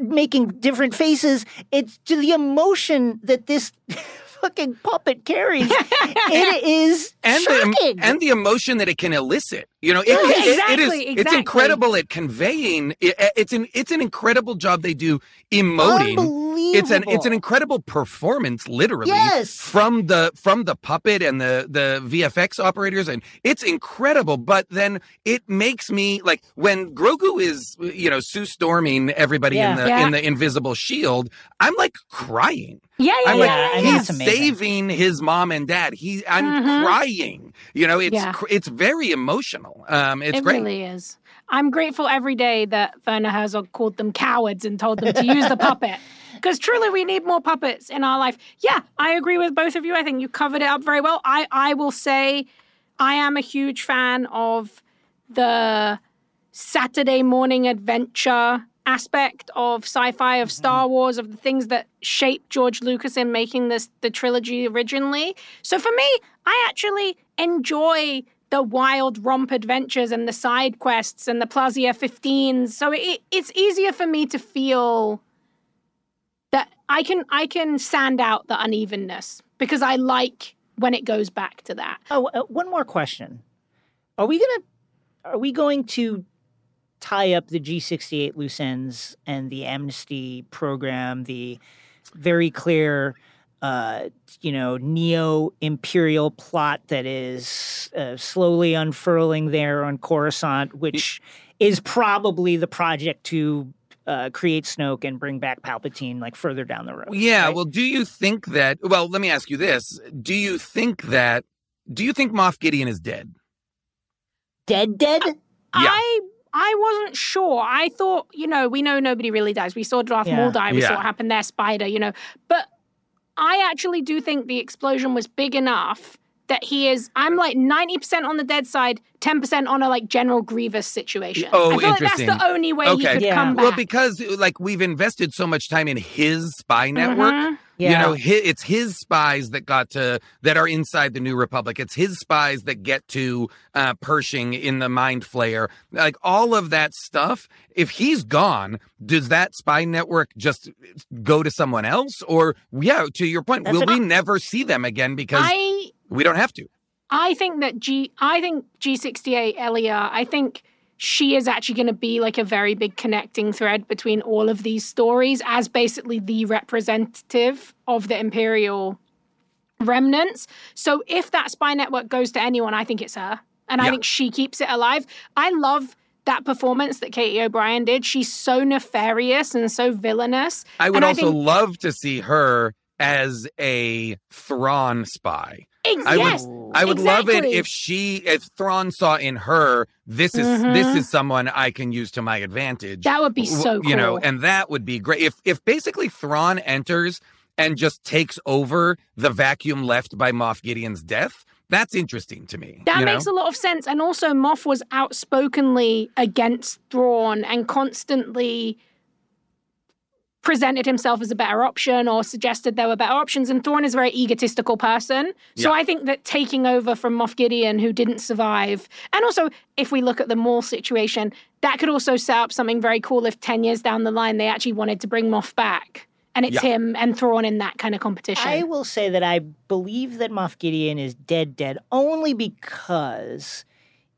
making different faces. It's to the emotion that this fucking puppet carries it is And shocking. the, and the emotion that it can elicit. You know, it, Yeah, it- it is, exactly, it's incredible at conveying. It, it's an it's an incredible job they do emoting. It's an it's an incredible performance, literally, Yes. from the from the puppet and the the VFX operators, and it's incredible. But then it makes me like when Grogu is you know Sue storming everybody Yeah. in the Yeah. in the invisible shield. I'm like crying. Yeah, yeah, I'm yeah, like, he's saving his mom and dad. He, I'm Mhm. crying. You know, it's it's very emotional. Um, it's it great. really is. I'm grateful every day that Werner Herzog called them cowards and told them to use the puppet. Because truly, we need more puppets in our life. Yeah, I agree with both of you. I think you covered it up very well. I, I will say I am a huge fan of the Saturday morning adventure aspect of sci-fi of Star Wars of the things that shaped George Lucas in making this the trilogy originally. So for me, I actually enjoy the wild romp adventures and the side quests and the Plazir 15s. So it, it's easier for me to feel that I can I can sand out the unevenness because I like when it goes back to that. Oh, uh, one more question. Are we gonna are we going to tie up the G68 loose ends and the amnesty program, the very clear uh, you know, neo imperial plot that is uh, slowly unfurling there on Coruscant, which is probably the project to uh, create Snoke and bring back Palpatine like further down the road. Yeah. right? Well, do you think that? Well, let me ask you this: Do you think that? Do you think Moff Gideon is dead? dead, dead. Yeah. I I wasn't sure. I thought, you know, we know nobody really dies. We saw Darth Yeah. Maul die. We Yeah. saw what happened there, Spider, you know. But I actually do think the explosion was big enough that he is. I'm like 90% on the dead side, 10% on a like General Grievous situation. Oh, I feel like interesting. that's the only way he could Yeah. come back. Well, because like we've invested so much time in his spy network. Mhm. Yeah. You know, hi it's his spies that got to that are inside the New Republic. It's his spies that get to uh, Pershing in the Mind Flayer. Like all of that stuff. If he's gone, does that spy network just go to someone else? Or yeah, to your point, That's will what we never see them again because I we don't have to? I think that G I think G68 Elia, I think she is actually going to be like a very big connecting thread between all of these stories as basically the representative of the imperial remnants. So if that spy network goes to anyone, I think it's her. And I think she keeps it alive. I love that performance that Katy O'Brian did. She's so nefarious and so villainous. I would I also think- love to see her as a Thrawn spy. Ex- I yes, would I would love it if she if Thrawn saw in her this is Mhm. this is someone I can use to my advantage. that would be so cool. You know, and that would be great. If if basically Thrawn enters and just takes over the vacuum left by Moff Gideon's death, that's interesting to me. That you know? makes a lot of sense. And also, Moff was outspokenly against Thrawn and constantly presented himself as a better option or suggested there were better options. And Thrawn is a very egotistical person. So Yeah. I think that taking over from Moff Gideon, who didn't survive, and also if we look at the Maul situation, that could also set up something very cool if 10 years down the line they actually wanted to bring Moff back. And it's Yeah. him and Thrawn in that kind of competition. I will say that I believe that Moff Gideon is dead, dead, only because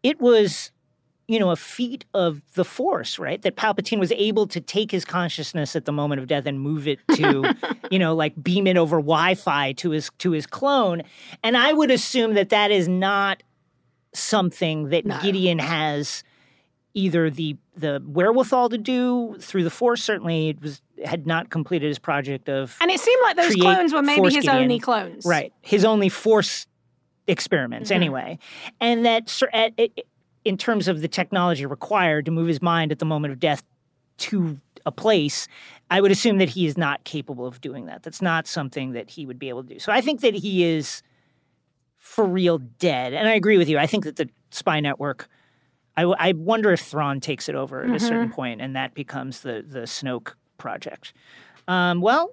it was, you know, a feat of the Force, right? That Palpatine was able to take his consciousness at the moment of death and move it to, you know, like beam it over Wi-Fi to his to his clone. And I would assume that that is not something that No. Gideon has either the the wherewithal to do through the Force. Certainly, it was had not completed his project of and it seemed like those clones were maybe his Gideon. only clones. Right. His only force experiments, Mhm. anyway. And that, at, it, in terms of the technology required to move his mind at the moment of death to a place, I would assume that he is not capable of doing that. That's not something that he would be able to do. So I think that he is for real dead. And I agree with you. I think that the spy network. I, w- I wonder if Thrawn takes it over at a certain point and that becomes the the Snoke project. Um, well,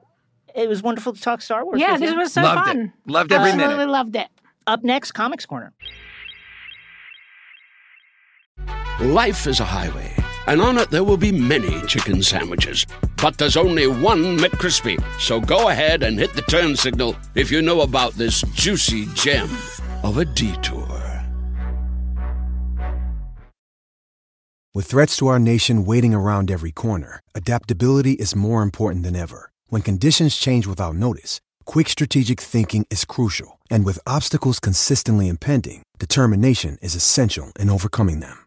it was wonderful to talk Star Wars. Yeah, with this you. was so Loved fun. it. Loved every Absolutely minute. loved it. Up next, Comics Corner. Life is a highway, and on it there will be many chicken sandwiches. But there's only one McCrispy. So go ahead and hit the turn signal if you know about this juicy gem of a detour. With threats to our nation waiting around every corner, adaptability is more important than ever. When conditions change without notice, quick strategic thinking is crucial. And with obstacles consistently impending, determination is essential in overcoming them.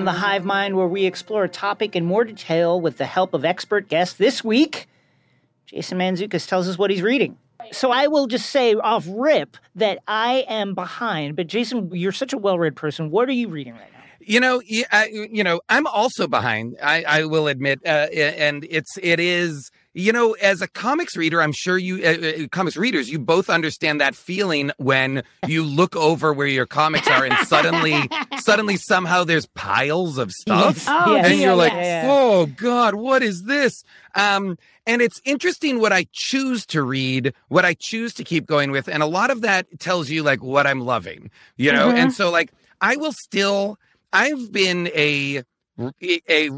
To the Hive Mind, where we explore a topic in more detail with the help of expert guests. This week, Jason Mantzoukas tells us what he's reading. So I will just say off rip that I am behind. But Jason, you're such a well-read person. What are you reading right now? You know, I, you know, I'm also behind. I, I will admit, uh, and it's it is. You know, as a comics reader, I'm sure you uh, uh, comics readers, you both understand that feeling when you look over where your comics are, and suddenly, suddenly somehow there's piles of stuff. Oh, Yes. and dear, you're like, yes. "Oh God, what is this?" Um, and it's interesting what I choose to read, what I choose to keep going with, and a lot of that tells you like what I'm loving, you know. Mhm. And so, like, I will still. I've been a a, a,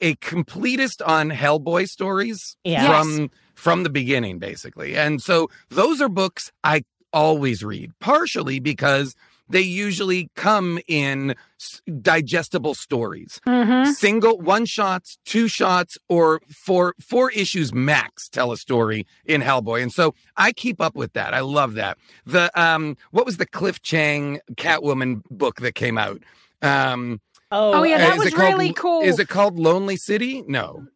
a completist on Hellboy stories Yeah. from from the beginning, basically. And so those are books I always read, partially because they usually come in s- digestible stories Mm-hmm. single one shots two shots or four four issues max tell a story in hellboy and so i keep up with that i love that the um what was the cliff chiang catwoman book that came out um Oh, yeah, that is was called- really cool. is it called lonely city no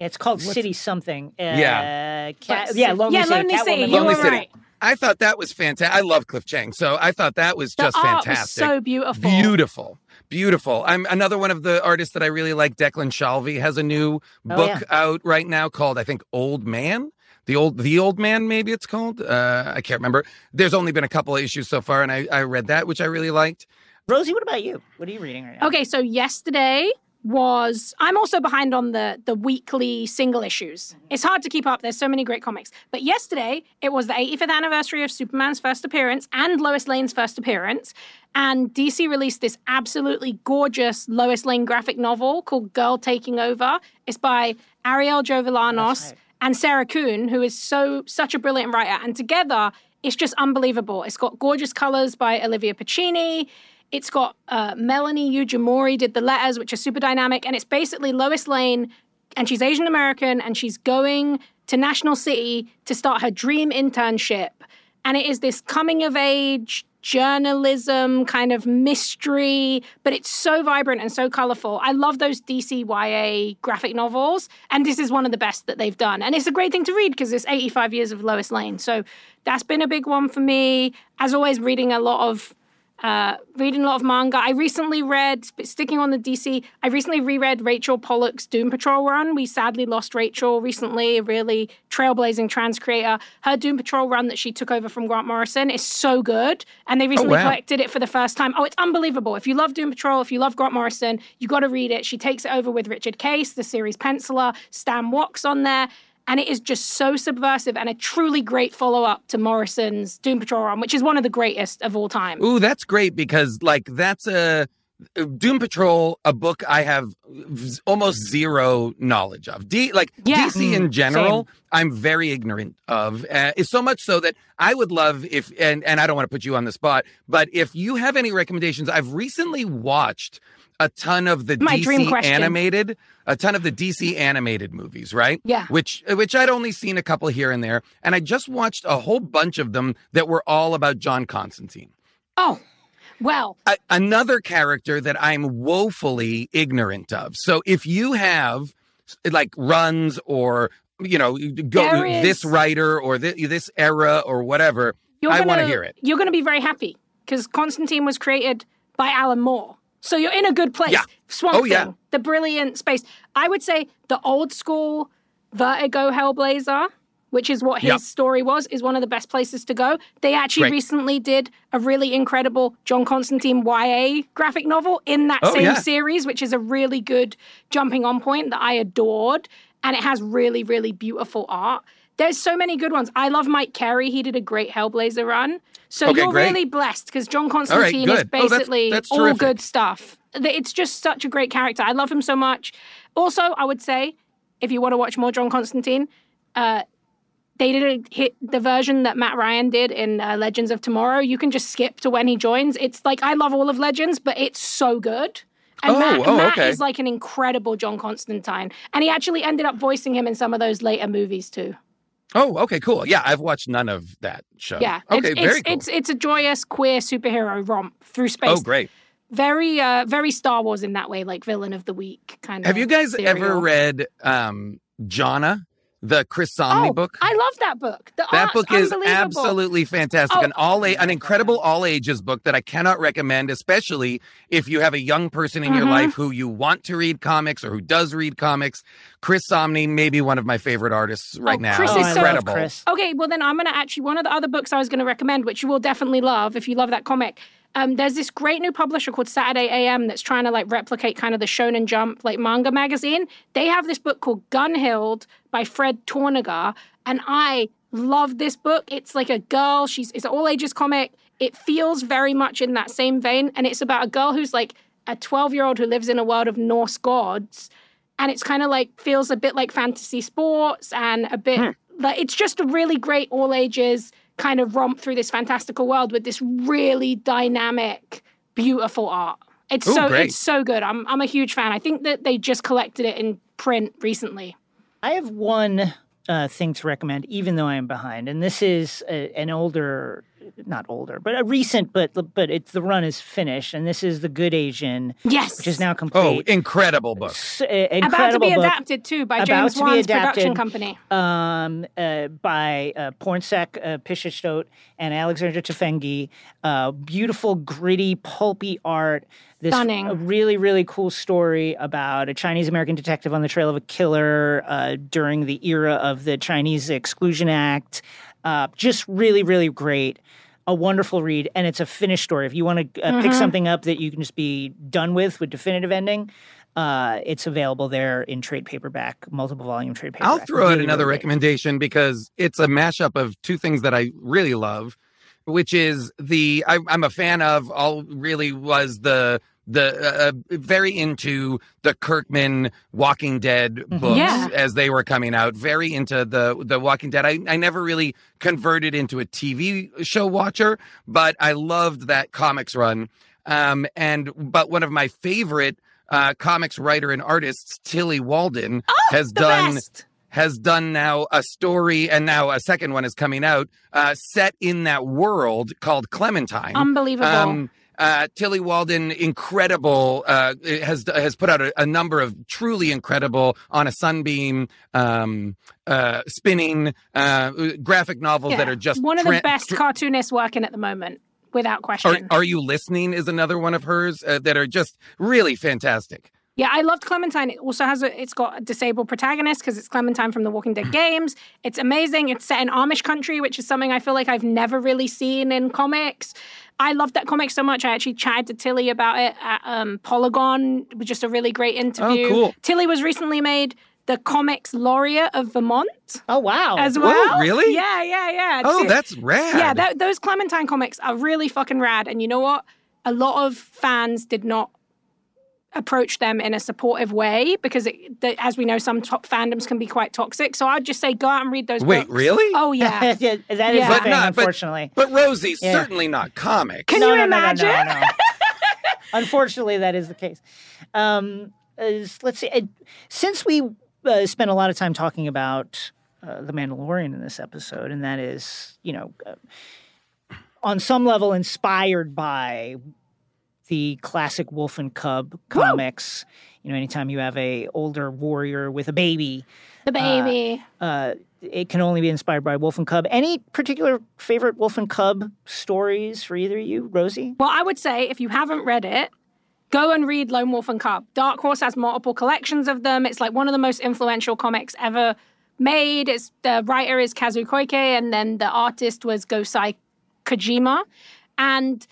It's called What's- City something. Uh, Yeah. Cat, yeah, Lonely yeah, City. Lonely City, Catwoman. you Lonely City. right. i thought that was fantastic i love cliff chiang so i thought that was The just art fantastic was so beautiful. Beautiful. Beautiful. I'm another one of the artists that I really like. Declan Shalvey has a new Oh, book yeah. out right now called, I think, Old Man. The old, the old man, maybe it's called. Uh, I can't remember. There's only been a couple of issues so far, and I, I read that, which I really liked. Rosie, what about you? What are you reading right now? Okay, so yesterday was I'm also behind on the the weekly single issues. Mm-hmm. It's hard to keep up. There's so many great comics. But yesterday it was the 85th anniversary of Superman's first appearance and Lois Lane's first appearance. And DC released this absolutely gorgeous Lois Lane graphic novel called Girl Taking Over. It's by Arielle Jovellanos right. and Sarah Kuhn, who is so such a brilliant writer. And together, it's just unbelievable. It's got gorgeous colors by Olivia Pacini. It's got uh, Melanie Ujimori did the letters, which are super dynamic, and it's basically Lois Lane, and she's Asian American, and she's going to National City to start her dream internship, and it is this coming of age journalism kind of mystery, but it's so vibrant and so colorful. I love those DCYA graphic novels, and this is one of the best that they've done. And it's a great thing to read because it's 85 years of Lois Lane. So that's been a big one for me. As always, reading a lot of uh, reading a lot of manga. I recently read, sticking on the DC, I recently reread Rachel Pollack's Doom Patrol run. We sadly lost Rachel recently, a really trailblazing trans creator. Her Doom Patrol run that she took over from Grant Morrison is so good. And they recently wow. collected it for the first time. Oh, it's unbelievable. If you love Doom Patrol, if you love Grant Morrison, you got to read it. She takes it over with Richard Case, the series penciler, Stan Walks on there. And it is just so subversive and a truly great follow up to Morrison's Doom Patrol run, which is one of the greatest of all time. Ooh, that's great because like that's a Doom Patrol, a book I have almost zero knowledge of. D like Yeah. DC in Mm, general, I'm very ignorant of. Uh, it's so much so that I would love if and and I don't want to put you on the spot, but if you have any recommendations, I've recently watched a ton of the My DC animated, a ton of the DC animated movies, right? Yeah. Which which I'd only seen a couple here and there, and I just watched a whole bunch of them that were all about John Constantine Oh, well, a, another character that I'm woefully ignorant of. So if you have like runs or you know go is- this writer or thi- this era or whatever, I want to hear it. You're going to be very happy because Constantine was created by Alan Moore. So you're in a good place. Yeah. Swamp Oh, yeah. The brilliant space. I would say the old school Vertigo Hellblazer, which is what his Yep. story was, is one of the best places to go. They actually Right. recently did a really incredible John Constantine YA graphic novel in that Oh, same yeah. series, which is a really good jumping on point that I adored. And it has really, really beautiful art. There's so many good ones. I love Mike Carey. He did a great Hellblazer run. So Okay, you're great. really blessed because John Constantine is good. Oh, that's- basically that's all good stuff. It's just such a great character. I love him so much. Also, I would say if you want to watch more John Constantine, uh, they didn't hit the version that Matt Ryan did in uh, Legends of Tomorrow. You can just skip to when he joins. It's like I love all of Legends, but it's so good. And Oh, Matt, oh, Matt okay. is like an incredible John Constantine, and he actually ended up voicing him in some of those later movies too. Oh, okay, cool. Yeah, I've watched none of that show. Yeah, Okay, it's, very it's, cool. it's it's a joyous queer superhero romp through space. oh, great. very uh very Star Wars in that way, like villain of the week kind of. Have you guys ever read um Jonna, the Chris Samnee Oh, book? I love that book. The That art's book is absolutely fantastic. Oh. An all a- an incredible all ages book that I cannot recommend, especially if you have a young person in your Mhm. life who you want to read comics or who does read comics. Chris Samnee, maybe one of my favorite artists right Oh, now. Chris oh, is I so- incredible. Chris. Okay, well then I'm gonna actually one of the other books I was gonna recommend, which you will definitely love if you love that comic. Um, there's this great new publisher called Saturday AM that's trying to like replicate kind of the Shonen Jump like manga magazine. They have this book called Gunhild by Fred Tornagar, and I love this book. It's like a girl. She's it's an all ages comic. It feels very much in that same vein, and it's about a girl who's like a 12 year old who lives in a world of Norse gods. And it's kind of like feels a bit like fantasy sports and a bit like it's just a really great all ages kind of romp through this fantastical world with this really dynamic, beautiful art. It's Ooh, so great. it's so good. I'm I'm a huge fan. I think that they just collected it in print recently. I have one uh, thing to recommend, even though I am behind, and this is a, an older, not older, but a recent, but but it's the run is finished, and this is the Good Asian, Yes. which is now complete. Oh, incredible book. S- uh, about to be book. adapted too by James to be Wan's production company. um, uh, by uh, Pornsak uh, Pichetshote and Alexandre Tefenkgi. Uh, beautiful, gritty, pulpy art. This Stunning. a really, really cool story about a Chinese American detective on the trail of a killer uh, during the era of the Chinese Exclusion Act. Uh, just really, really great. A wonderful read, and it's a finished story. If you want to uh, pick something up that you can just be done with with definitive ending, uh, it's available there in trade paperback, multiple volume trade paperback. I'll throw out another really recommendation because it's a mashup of two things that I really love, which is the I, I'm a fan of. All really was the the uh, uh, very into the Kirkman Walking Dead Mm-hmm. books Yeah. as they were coming out. Very into the the Walking Dead. I I never really converted into a TV show watcher, but I loved that comics run. Um, and but one of my favorite uh, comics writer and artists, Tillie Walden, has Oh, The done best. has done now a story, and now a second one is coming out, uh, set in that world called Clementine. Unbelievable. Um, uh, Tillie Walden, incredible, uh, has has put out a, a number of truly incredible on a sunbeam, um, uh, spinning uh, graphic novels that are just one of the best tra- cartoonists working at the moment, without Are, question. are you listening? Is another one of hers uh, that are just really fantastic. Yeah, I loved Clementine. It also has a, it's got a disabled protagonist because it's Clementine from the Walking Dead games. It's amazing. It's set in Amish country, which is something I feel like I've never really seen in comics. I loved that comic so much. I actually chatted to Tillie about it at um, Polygon. It was just a really great interview. Oh, cool. Tillie was recently made the comics laureate of Vermont Oh wow! as well. really? Yeah, yeah, yeah. Oh, Ti- that's rad. yeah, that, those Clementine comics are really fucking rad. And you know what? A lot of fans did not approach them in a supportive way because, it, the, as we know, some top fandoms can be quite toxic. So I'd just say go out and read those Wait, books. really? Oh, yeah. yeah, that is Yeah. But thing, not- unfortunately. But Rosie, Yeah. certainly not comic Can no, you no, no, no, imagine? No, no, Unfortunately, that is the case. Um, is- let's see. uh, Since we uh, spent a lot of time talking about uh, the Mandalorian in this episode, and that is, you know, uh, on some level inspired by the classic Wolf and Cub comics. You know, anytime you have a older warrior with a baby, The baby. uh, it can only be inspired by Wolf and Cub. Any particular favorite Wolf and Cub stories for either of you, Rosie? Well, I would say if you haven't read it, go and read Lone Wolf and Cub. Dark Horse has multiple collections of them. It's like one of the most influential comics ever made. It's the writer is Kazuo Koike, and then the artist was Goseki Kojima. And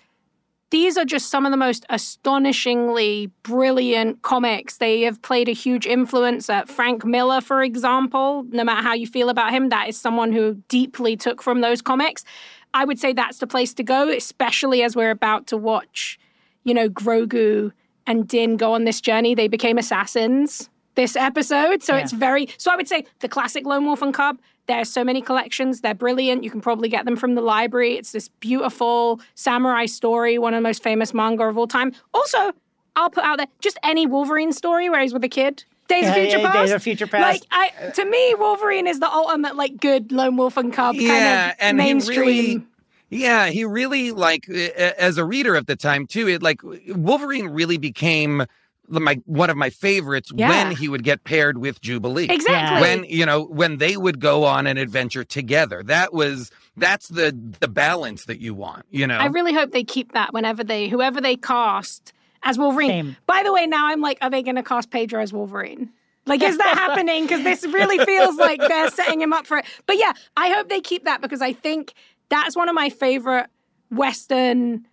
these are just some of the most astonishingly brilliant comics. They have played a huge influence. Uh, Frank Miller, for example, no matter how you feel about him, that is someone who deeply took from those comics. I would say that's the place to go, especially as we're about to watch, you know, Grogu and Din go on this journey. They became assassins this episode. So it's very, so I would say the classic Lone Wolf and Cub. There's so many collections. They're brilliant. You can probably get them from the library. It's this beautiful samurai story, one of the most famous manga of all time. Also, I'll put out there just any Wolverine story where he's with a kid. Days of Future yeah, Past. Days of Future Past. Like, I, to me, Wolverine is the ultimate, like, good Lone Wolf and Cub yeah, kind of and mainstream. he really, yeah, he really like uh, as a reader at the time too. It like Wolverine really became my one of my favorites Yeah. when he would get paired with Jubilee. Exactly. When you know when they would go on an adventure together, that was that's the the balance that you want. You know, I really hope they keep that whenever they, whoever they cast as Wolverine. Same. By the way, now I'm like, are they going to cast Pedro as Wolverine? Like, is that happening? Because this really feels like they're setting him up for it. But yeah, I hope they keep that because I think that's one of my favorite Western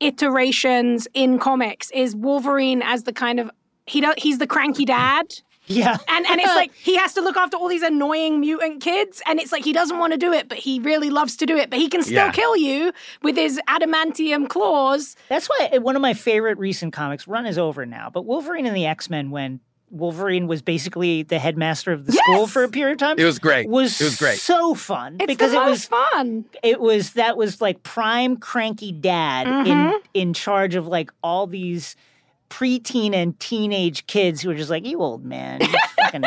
iterations in comics is Wolverine as the kind of he do, he's the cranky dad Yeah. And and it's like he has to look after all these annoying mutant kids, and it's like he doesn't want to do it, but he really loves to do it. But he can still Yeah. kill you with his adamantium claws. That's why one of my favorite recent comics, Run is over now, but Wolverine and the X Men, when Wolverine was basically the headmaster of the school for a period of time, It was great. Was It was great. so fun It's because the it was fun. it was that was like prime cranky dad Mm-hmm. in in charge of like all these preteen and teenage kids who were just like you old man, you fucking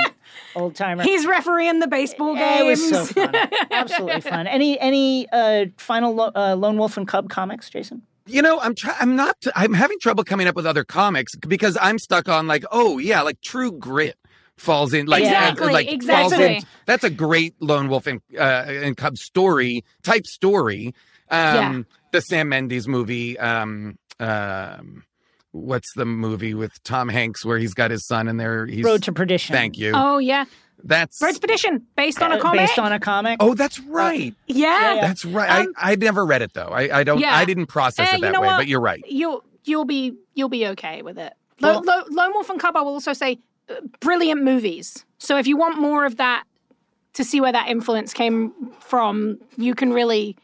old timer. He's refereeing the baseball Yeah, games. It was so fun, absolutely fun. Any any uh, final lo- uh, Lone Wolf and Cub comics, Jason? You know, I'm try- I'm not I'm having trouble coming up with other comics because I'm stuck on like, oh yeah, like True Grit falls in like Exactly, like falls exactly. in. That's a great Lone Wolf and uh, and Cub story type story. Um Yeah. the Sam Mendes movie um um what's the movie with Tom Hanks where he's got his son and there he's Road to Perdition. Thank you. Oh yeah, That's Road to Perdition, based on a Uh, comic. based on a comic. Oh, that's right. yeah. Yeah. That's right. Um, I I never read it though. I I don't Yeah. I didn't process Eh, it you that know way, what? but you're right. You'll you'll be you'll be okay with it. Lo- Well- Lo- Lone Wolf and Cub, I will also say, uh, brilliant movies. So if you want more of that to see where that influence came from, you can really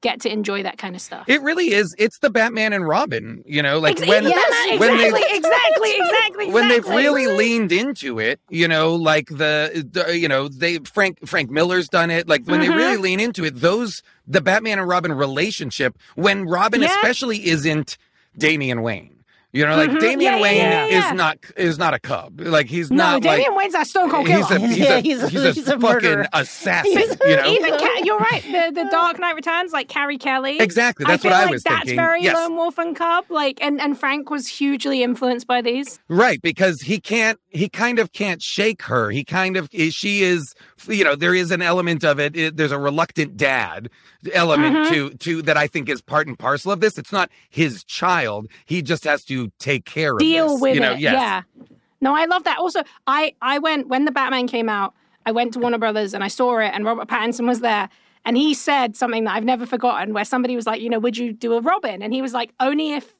get to enjoy that kind of stuff. It really is. It's the Batman and Robin, you know, like Ex- when yes, when exactly, they exactly, exactly, when they've really leaned into it, you know, like the, the you know, they Frank Frank Miller's done it. Like when Mm-hmm. they really lean into it, those the Batman and Robin relationship, when Robin Yeah. especially isn't Damian Wayne. You know, like Mhm. Damian Yeah, Wayne yeah, yeah. is not is not a cub. Like he's No, not Damian like Wayne's a stone cold he's killer. a he's a he's a- he's a, he's a fucking murderer. assassin. You know, Even Ca- you're right. The the Dark Knight Returns, like Carrie Kelly. Exactly, that's I what feel I was that's thinking. That's very Yes. Lone Wolf and Cub. Like, and and Frank was hugely influenced by these. Right, because he can't, he kind of can't shake her. He kind of, she is, you know, there is an element of it. it- there's a reluctant dad element Mm-hmm. to, to that I think is part and parcel of this. It's not his child. He just has to take care of deal this, with you know, it. yes. Yeah. No, I love that. Also, I I went when the Batman came out. I went to Warner Brothers and I saw it, and Robert Pattinson was there, and he said something that I've never forgotten. Where somebody was like, you know, would you do a Robin? And he was like, only if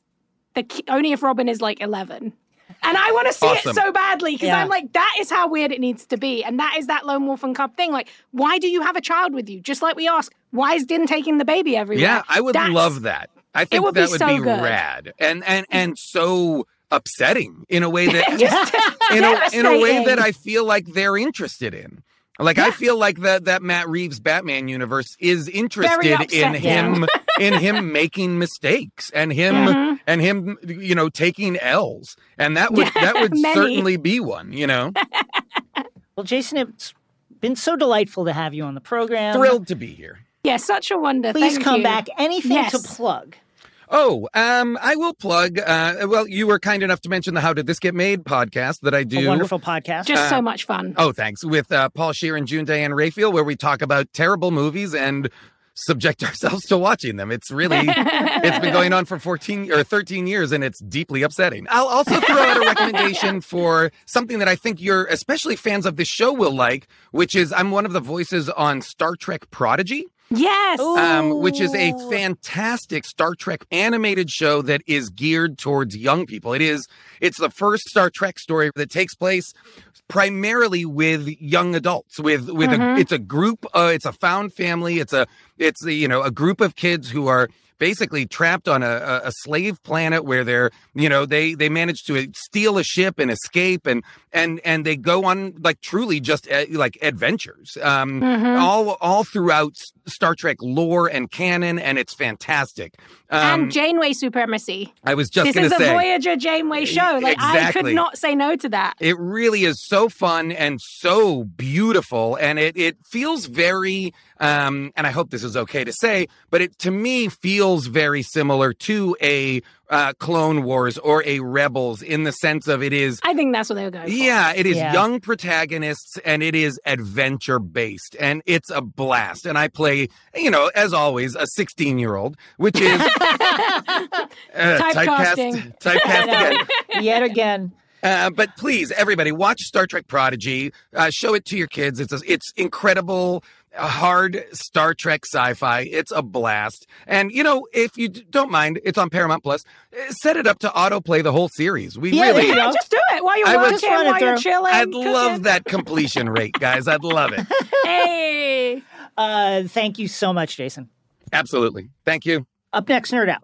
the only if Robin is like eleven. And I want to see Awesome. it so badly because Yeah. I'm like, that is how weird it needs to be. And that is that lone wolf and cub thing. Like, why do you have a child with you? Just like we ask, why is Din taking the baby everywhere? Yeah, I would That's- love that. I think would be that would so be good. rad and and and so upsetting in a way that Just in a, in a way that I feel like they're interested in. Like I feel like that that Matt Reeves Batman universe is interested in him in him making mistakes and him Mm-hmm. and him you know taking L's and that would that would certainly be one you know Well, Jason, it's been so delightful to have you on the program. thrilled to be here. Yeah, such a wonder. Please Thank come you. back. Anything to plug? Oh, um, I will plug. Uh, well, you were kind enough to mention the "How Did This Get Made" podcast that I do. A wonderful podcast. Just so much fun. Oh, thanks. With uh, Paul Scheer and June Diane Raphael, where we talk about terrible movies and subject ourselves to watching them. It's really, it's been going on for 14 or 13 years and it's deeply upsetting. I'll also throw out a recommendation for something that I think you're, especially fans of this show, will like, which is I'm one of the voices on Star Trek Prodigy yes. um, which is a fantastic Star Trek animated show that is geared towards young people. It is it's the first Star Trek story that takes place primarily with young adults with with a it's a group uh, it's a found family it's a it's a, you know a group of kids who are basically trapped on a, a, a slave planet where they're you know they they manage to steal a ship and escape and and and they go on like truly just uh, like adventures um all all throughout Star Trek lore and canon and it's fantastic um and Janeway supremacy. I was just This is a say Voyager Janeway show. Like I could not say no to that. it really is so fun and so beautiful and it it feels very um and I hope this is okay to say but it to me feels very similar to a uh, Clone Wars or a Rebels in the sense of it is I think that's what they were going for. yeah, it is Yeah. young protagonists and it is adventure based and it's a blast. And I play, you know, as always, a 16 year old, which is uh, Typecasting. typecast, typecast again. Yet again. Uh, but please, everybody, watch Star Trek Prodigy. Uh, show it to your kids. It's a, it's incredible, hard Star Trek sci-fi. It's a blast. And you know, if you don't mind, it's on Paramount Plus. uh, Set it up to autoplay the whole series. We Yeah, really. Yeah, just do it while you're I would- working, Just it while you're chilling. I'd cooking. love that completion rate, guys. I'd love it. Hey. Uh, thank you so much, Jason. Absolutely. Thank you. Up next, Nerd Out.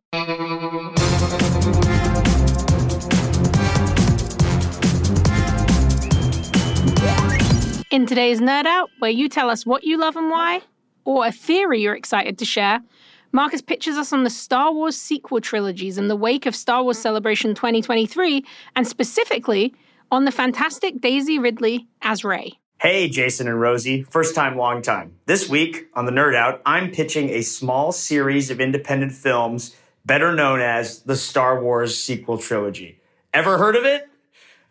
In today's Nerd Out, where you tell us what you love and why, or a theory you're excited to share, Marcus pitches us on the Star Wars sequel trilogies in the wake of Star Wars Celebration 2023, and specifically on the fantastic Daisy Ridley as Rey. Hey, Jason and Rosie. First time, long time. This week on the Nerd Out, I'm pitching a small series of independent films better known as the Star Wars sequel trilogy. Ever heard of it?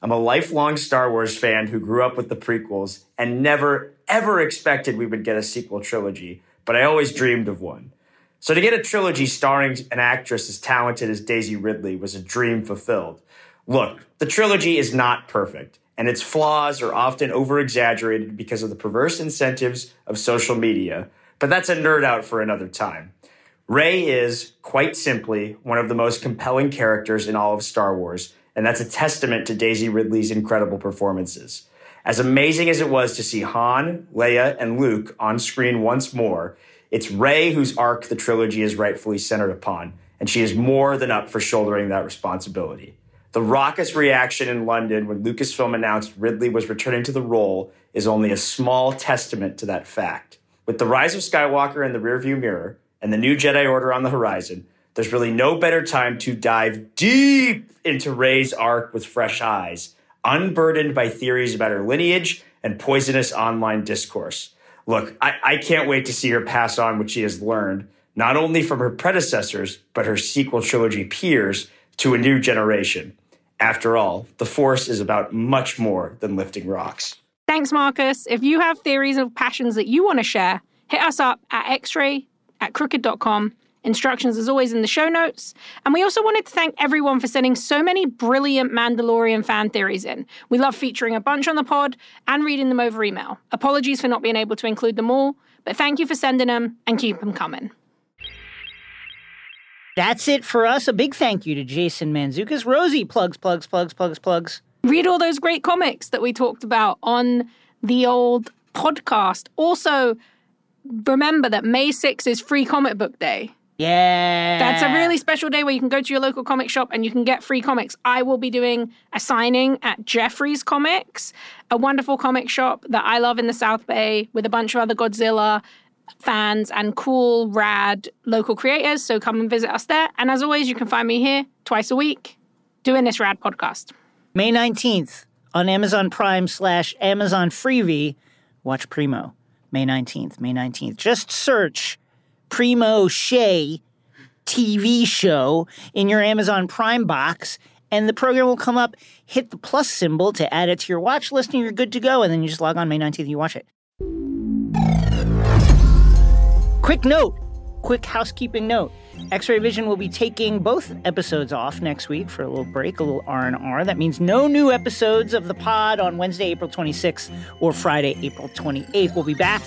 I'm a lifelong Star Wars fan who grew up with the prequels and never, ever expected we would get a sequel trilogy, but I always dreamed of one. So to get a trilogy starring an actress as talented as Daisy Ridley was a dream fulfilled. Look, the trilogy is not perfect, and its flaws are often over exaggerated because of the perverse incentives of social media, but that's a nerd out for another time. Rey is, quite simply, one of the most compelling characters in all of Star Wars, and that's a testament to Daisy Ridley's incredible performances. As amazing as it was to see Han, Leia, and Luke on screen once more, it's Rey whose arc the trilogy is rightfully centered upon, and she is more than up for shouldering that responsibility. The raucous reaction in London when Lucasfilm announced Ridley was returning to the role is only a small testament to that fact. With the rise of Skywalker in the rearview mirror and the new Jedi Order on the horizon, there's really no better time to dive deep into Rey's arc with fresh eyes, unburdened by theories about her lineage and poisonous online discourse. Look, I, I can't wait to see her pass on what she has learned, not only from her predecessors, but her sequel trilogy peers to a new generation. After all, the Force is about much more than lifting rocks. Thanks, Marcus. If you have theories or passions that you want to share, hit us up at xray at crooked.com. Instructions, as always, in the show notes. And we also wanted to thank everyone for sending so many brilliant Mandalorian fan theories in. We love featuring a bunch on the pod and reading them over email. Apologies for not being able to include them all, but thank you for sending them and keep them coming. That's it for us. A big thank you to Jason Mantzoukas. Rosie, plugs, plugs, plugs, plugs, plugs. read all those great comics that we talked about on the old podcast. Also, remember that May 6th is free comic book day. Yeah. That's a really special day where you can go to your local comic shop and you can get free comics. I will be doing a signing at Geoffrey's Comics, a wonderful comic shop that I love in the South Bay with a bunch of other Godzilla fans and cool, rad local creators. So come and visit us there. And as always, you can find me here twice a week doing this rad podcast. May 19th on Amazon Prime slash Amazon Freevee. Watch Primo. May 19th. May 19th. Just search Primo Shea TV show in your Amazon Prime box, and the program will come up. Hit the plus symbol to add it to your watch list, and you're good to go. And then you just log on May 19th and you watch it. Quick note, quick housekeeping note. X-Ray Vision will be taking both episodes off next week for a little break, a little R&R. That means no new episodes of the pod on Wednesday, April 26th or Friday, April 28th. We'll be back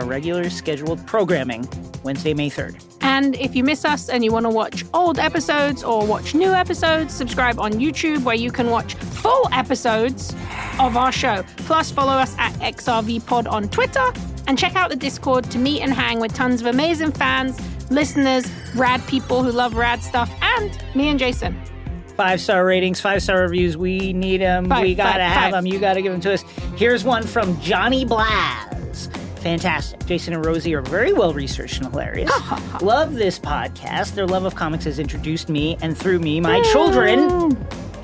to regular scheduled programming Wednesday, May 3rd. And if you miss us and you want to watch old episodes or watch new episodes, subscribe on YouTube where you can watch full episodes of our show. Plus, follow us at XRV Pod on Twitter and check out the Discord to meet and hang with tons of amazing fans, listeners, rad people who love rad stuff, and me and Jason. Five star ratings, five star reviews. We need them. Five, we gotta have them. You gotta give them to us. Here's one from Johnny Blaz. Fantastic. Jason and Rosie are very well researched and hilarious. love this podcast. Their love of comics has introduced me and through me, my children,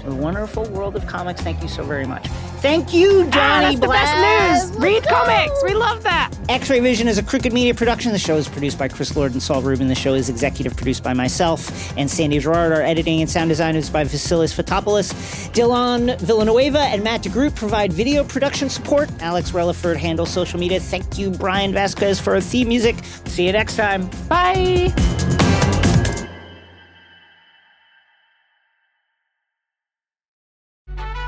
to the wonderful world of comics. Thank you so very much. Thank you, Ah, Johnny Blaz. best news. Read comics. We love that. X-Ray Vision is a Crooked Media production. The show is produced by Chris Lord and Saul Rubin. The show is executive produced by myself and Sandy Girard. Our editing and sound design is by Vasilis Fotopoulos. Dylan Villanueva and Matt DeGroot provide video production support. Alex Relaford handles social media. Thank you, Brian Vasquez, for our theme music. See you next time. Bye.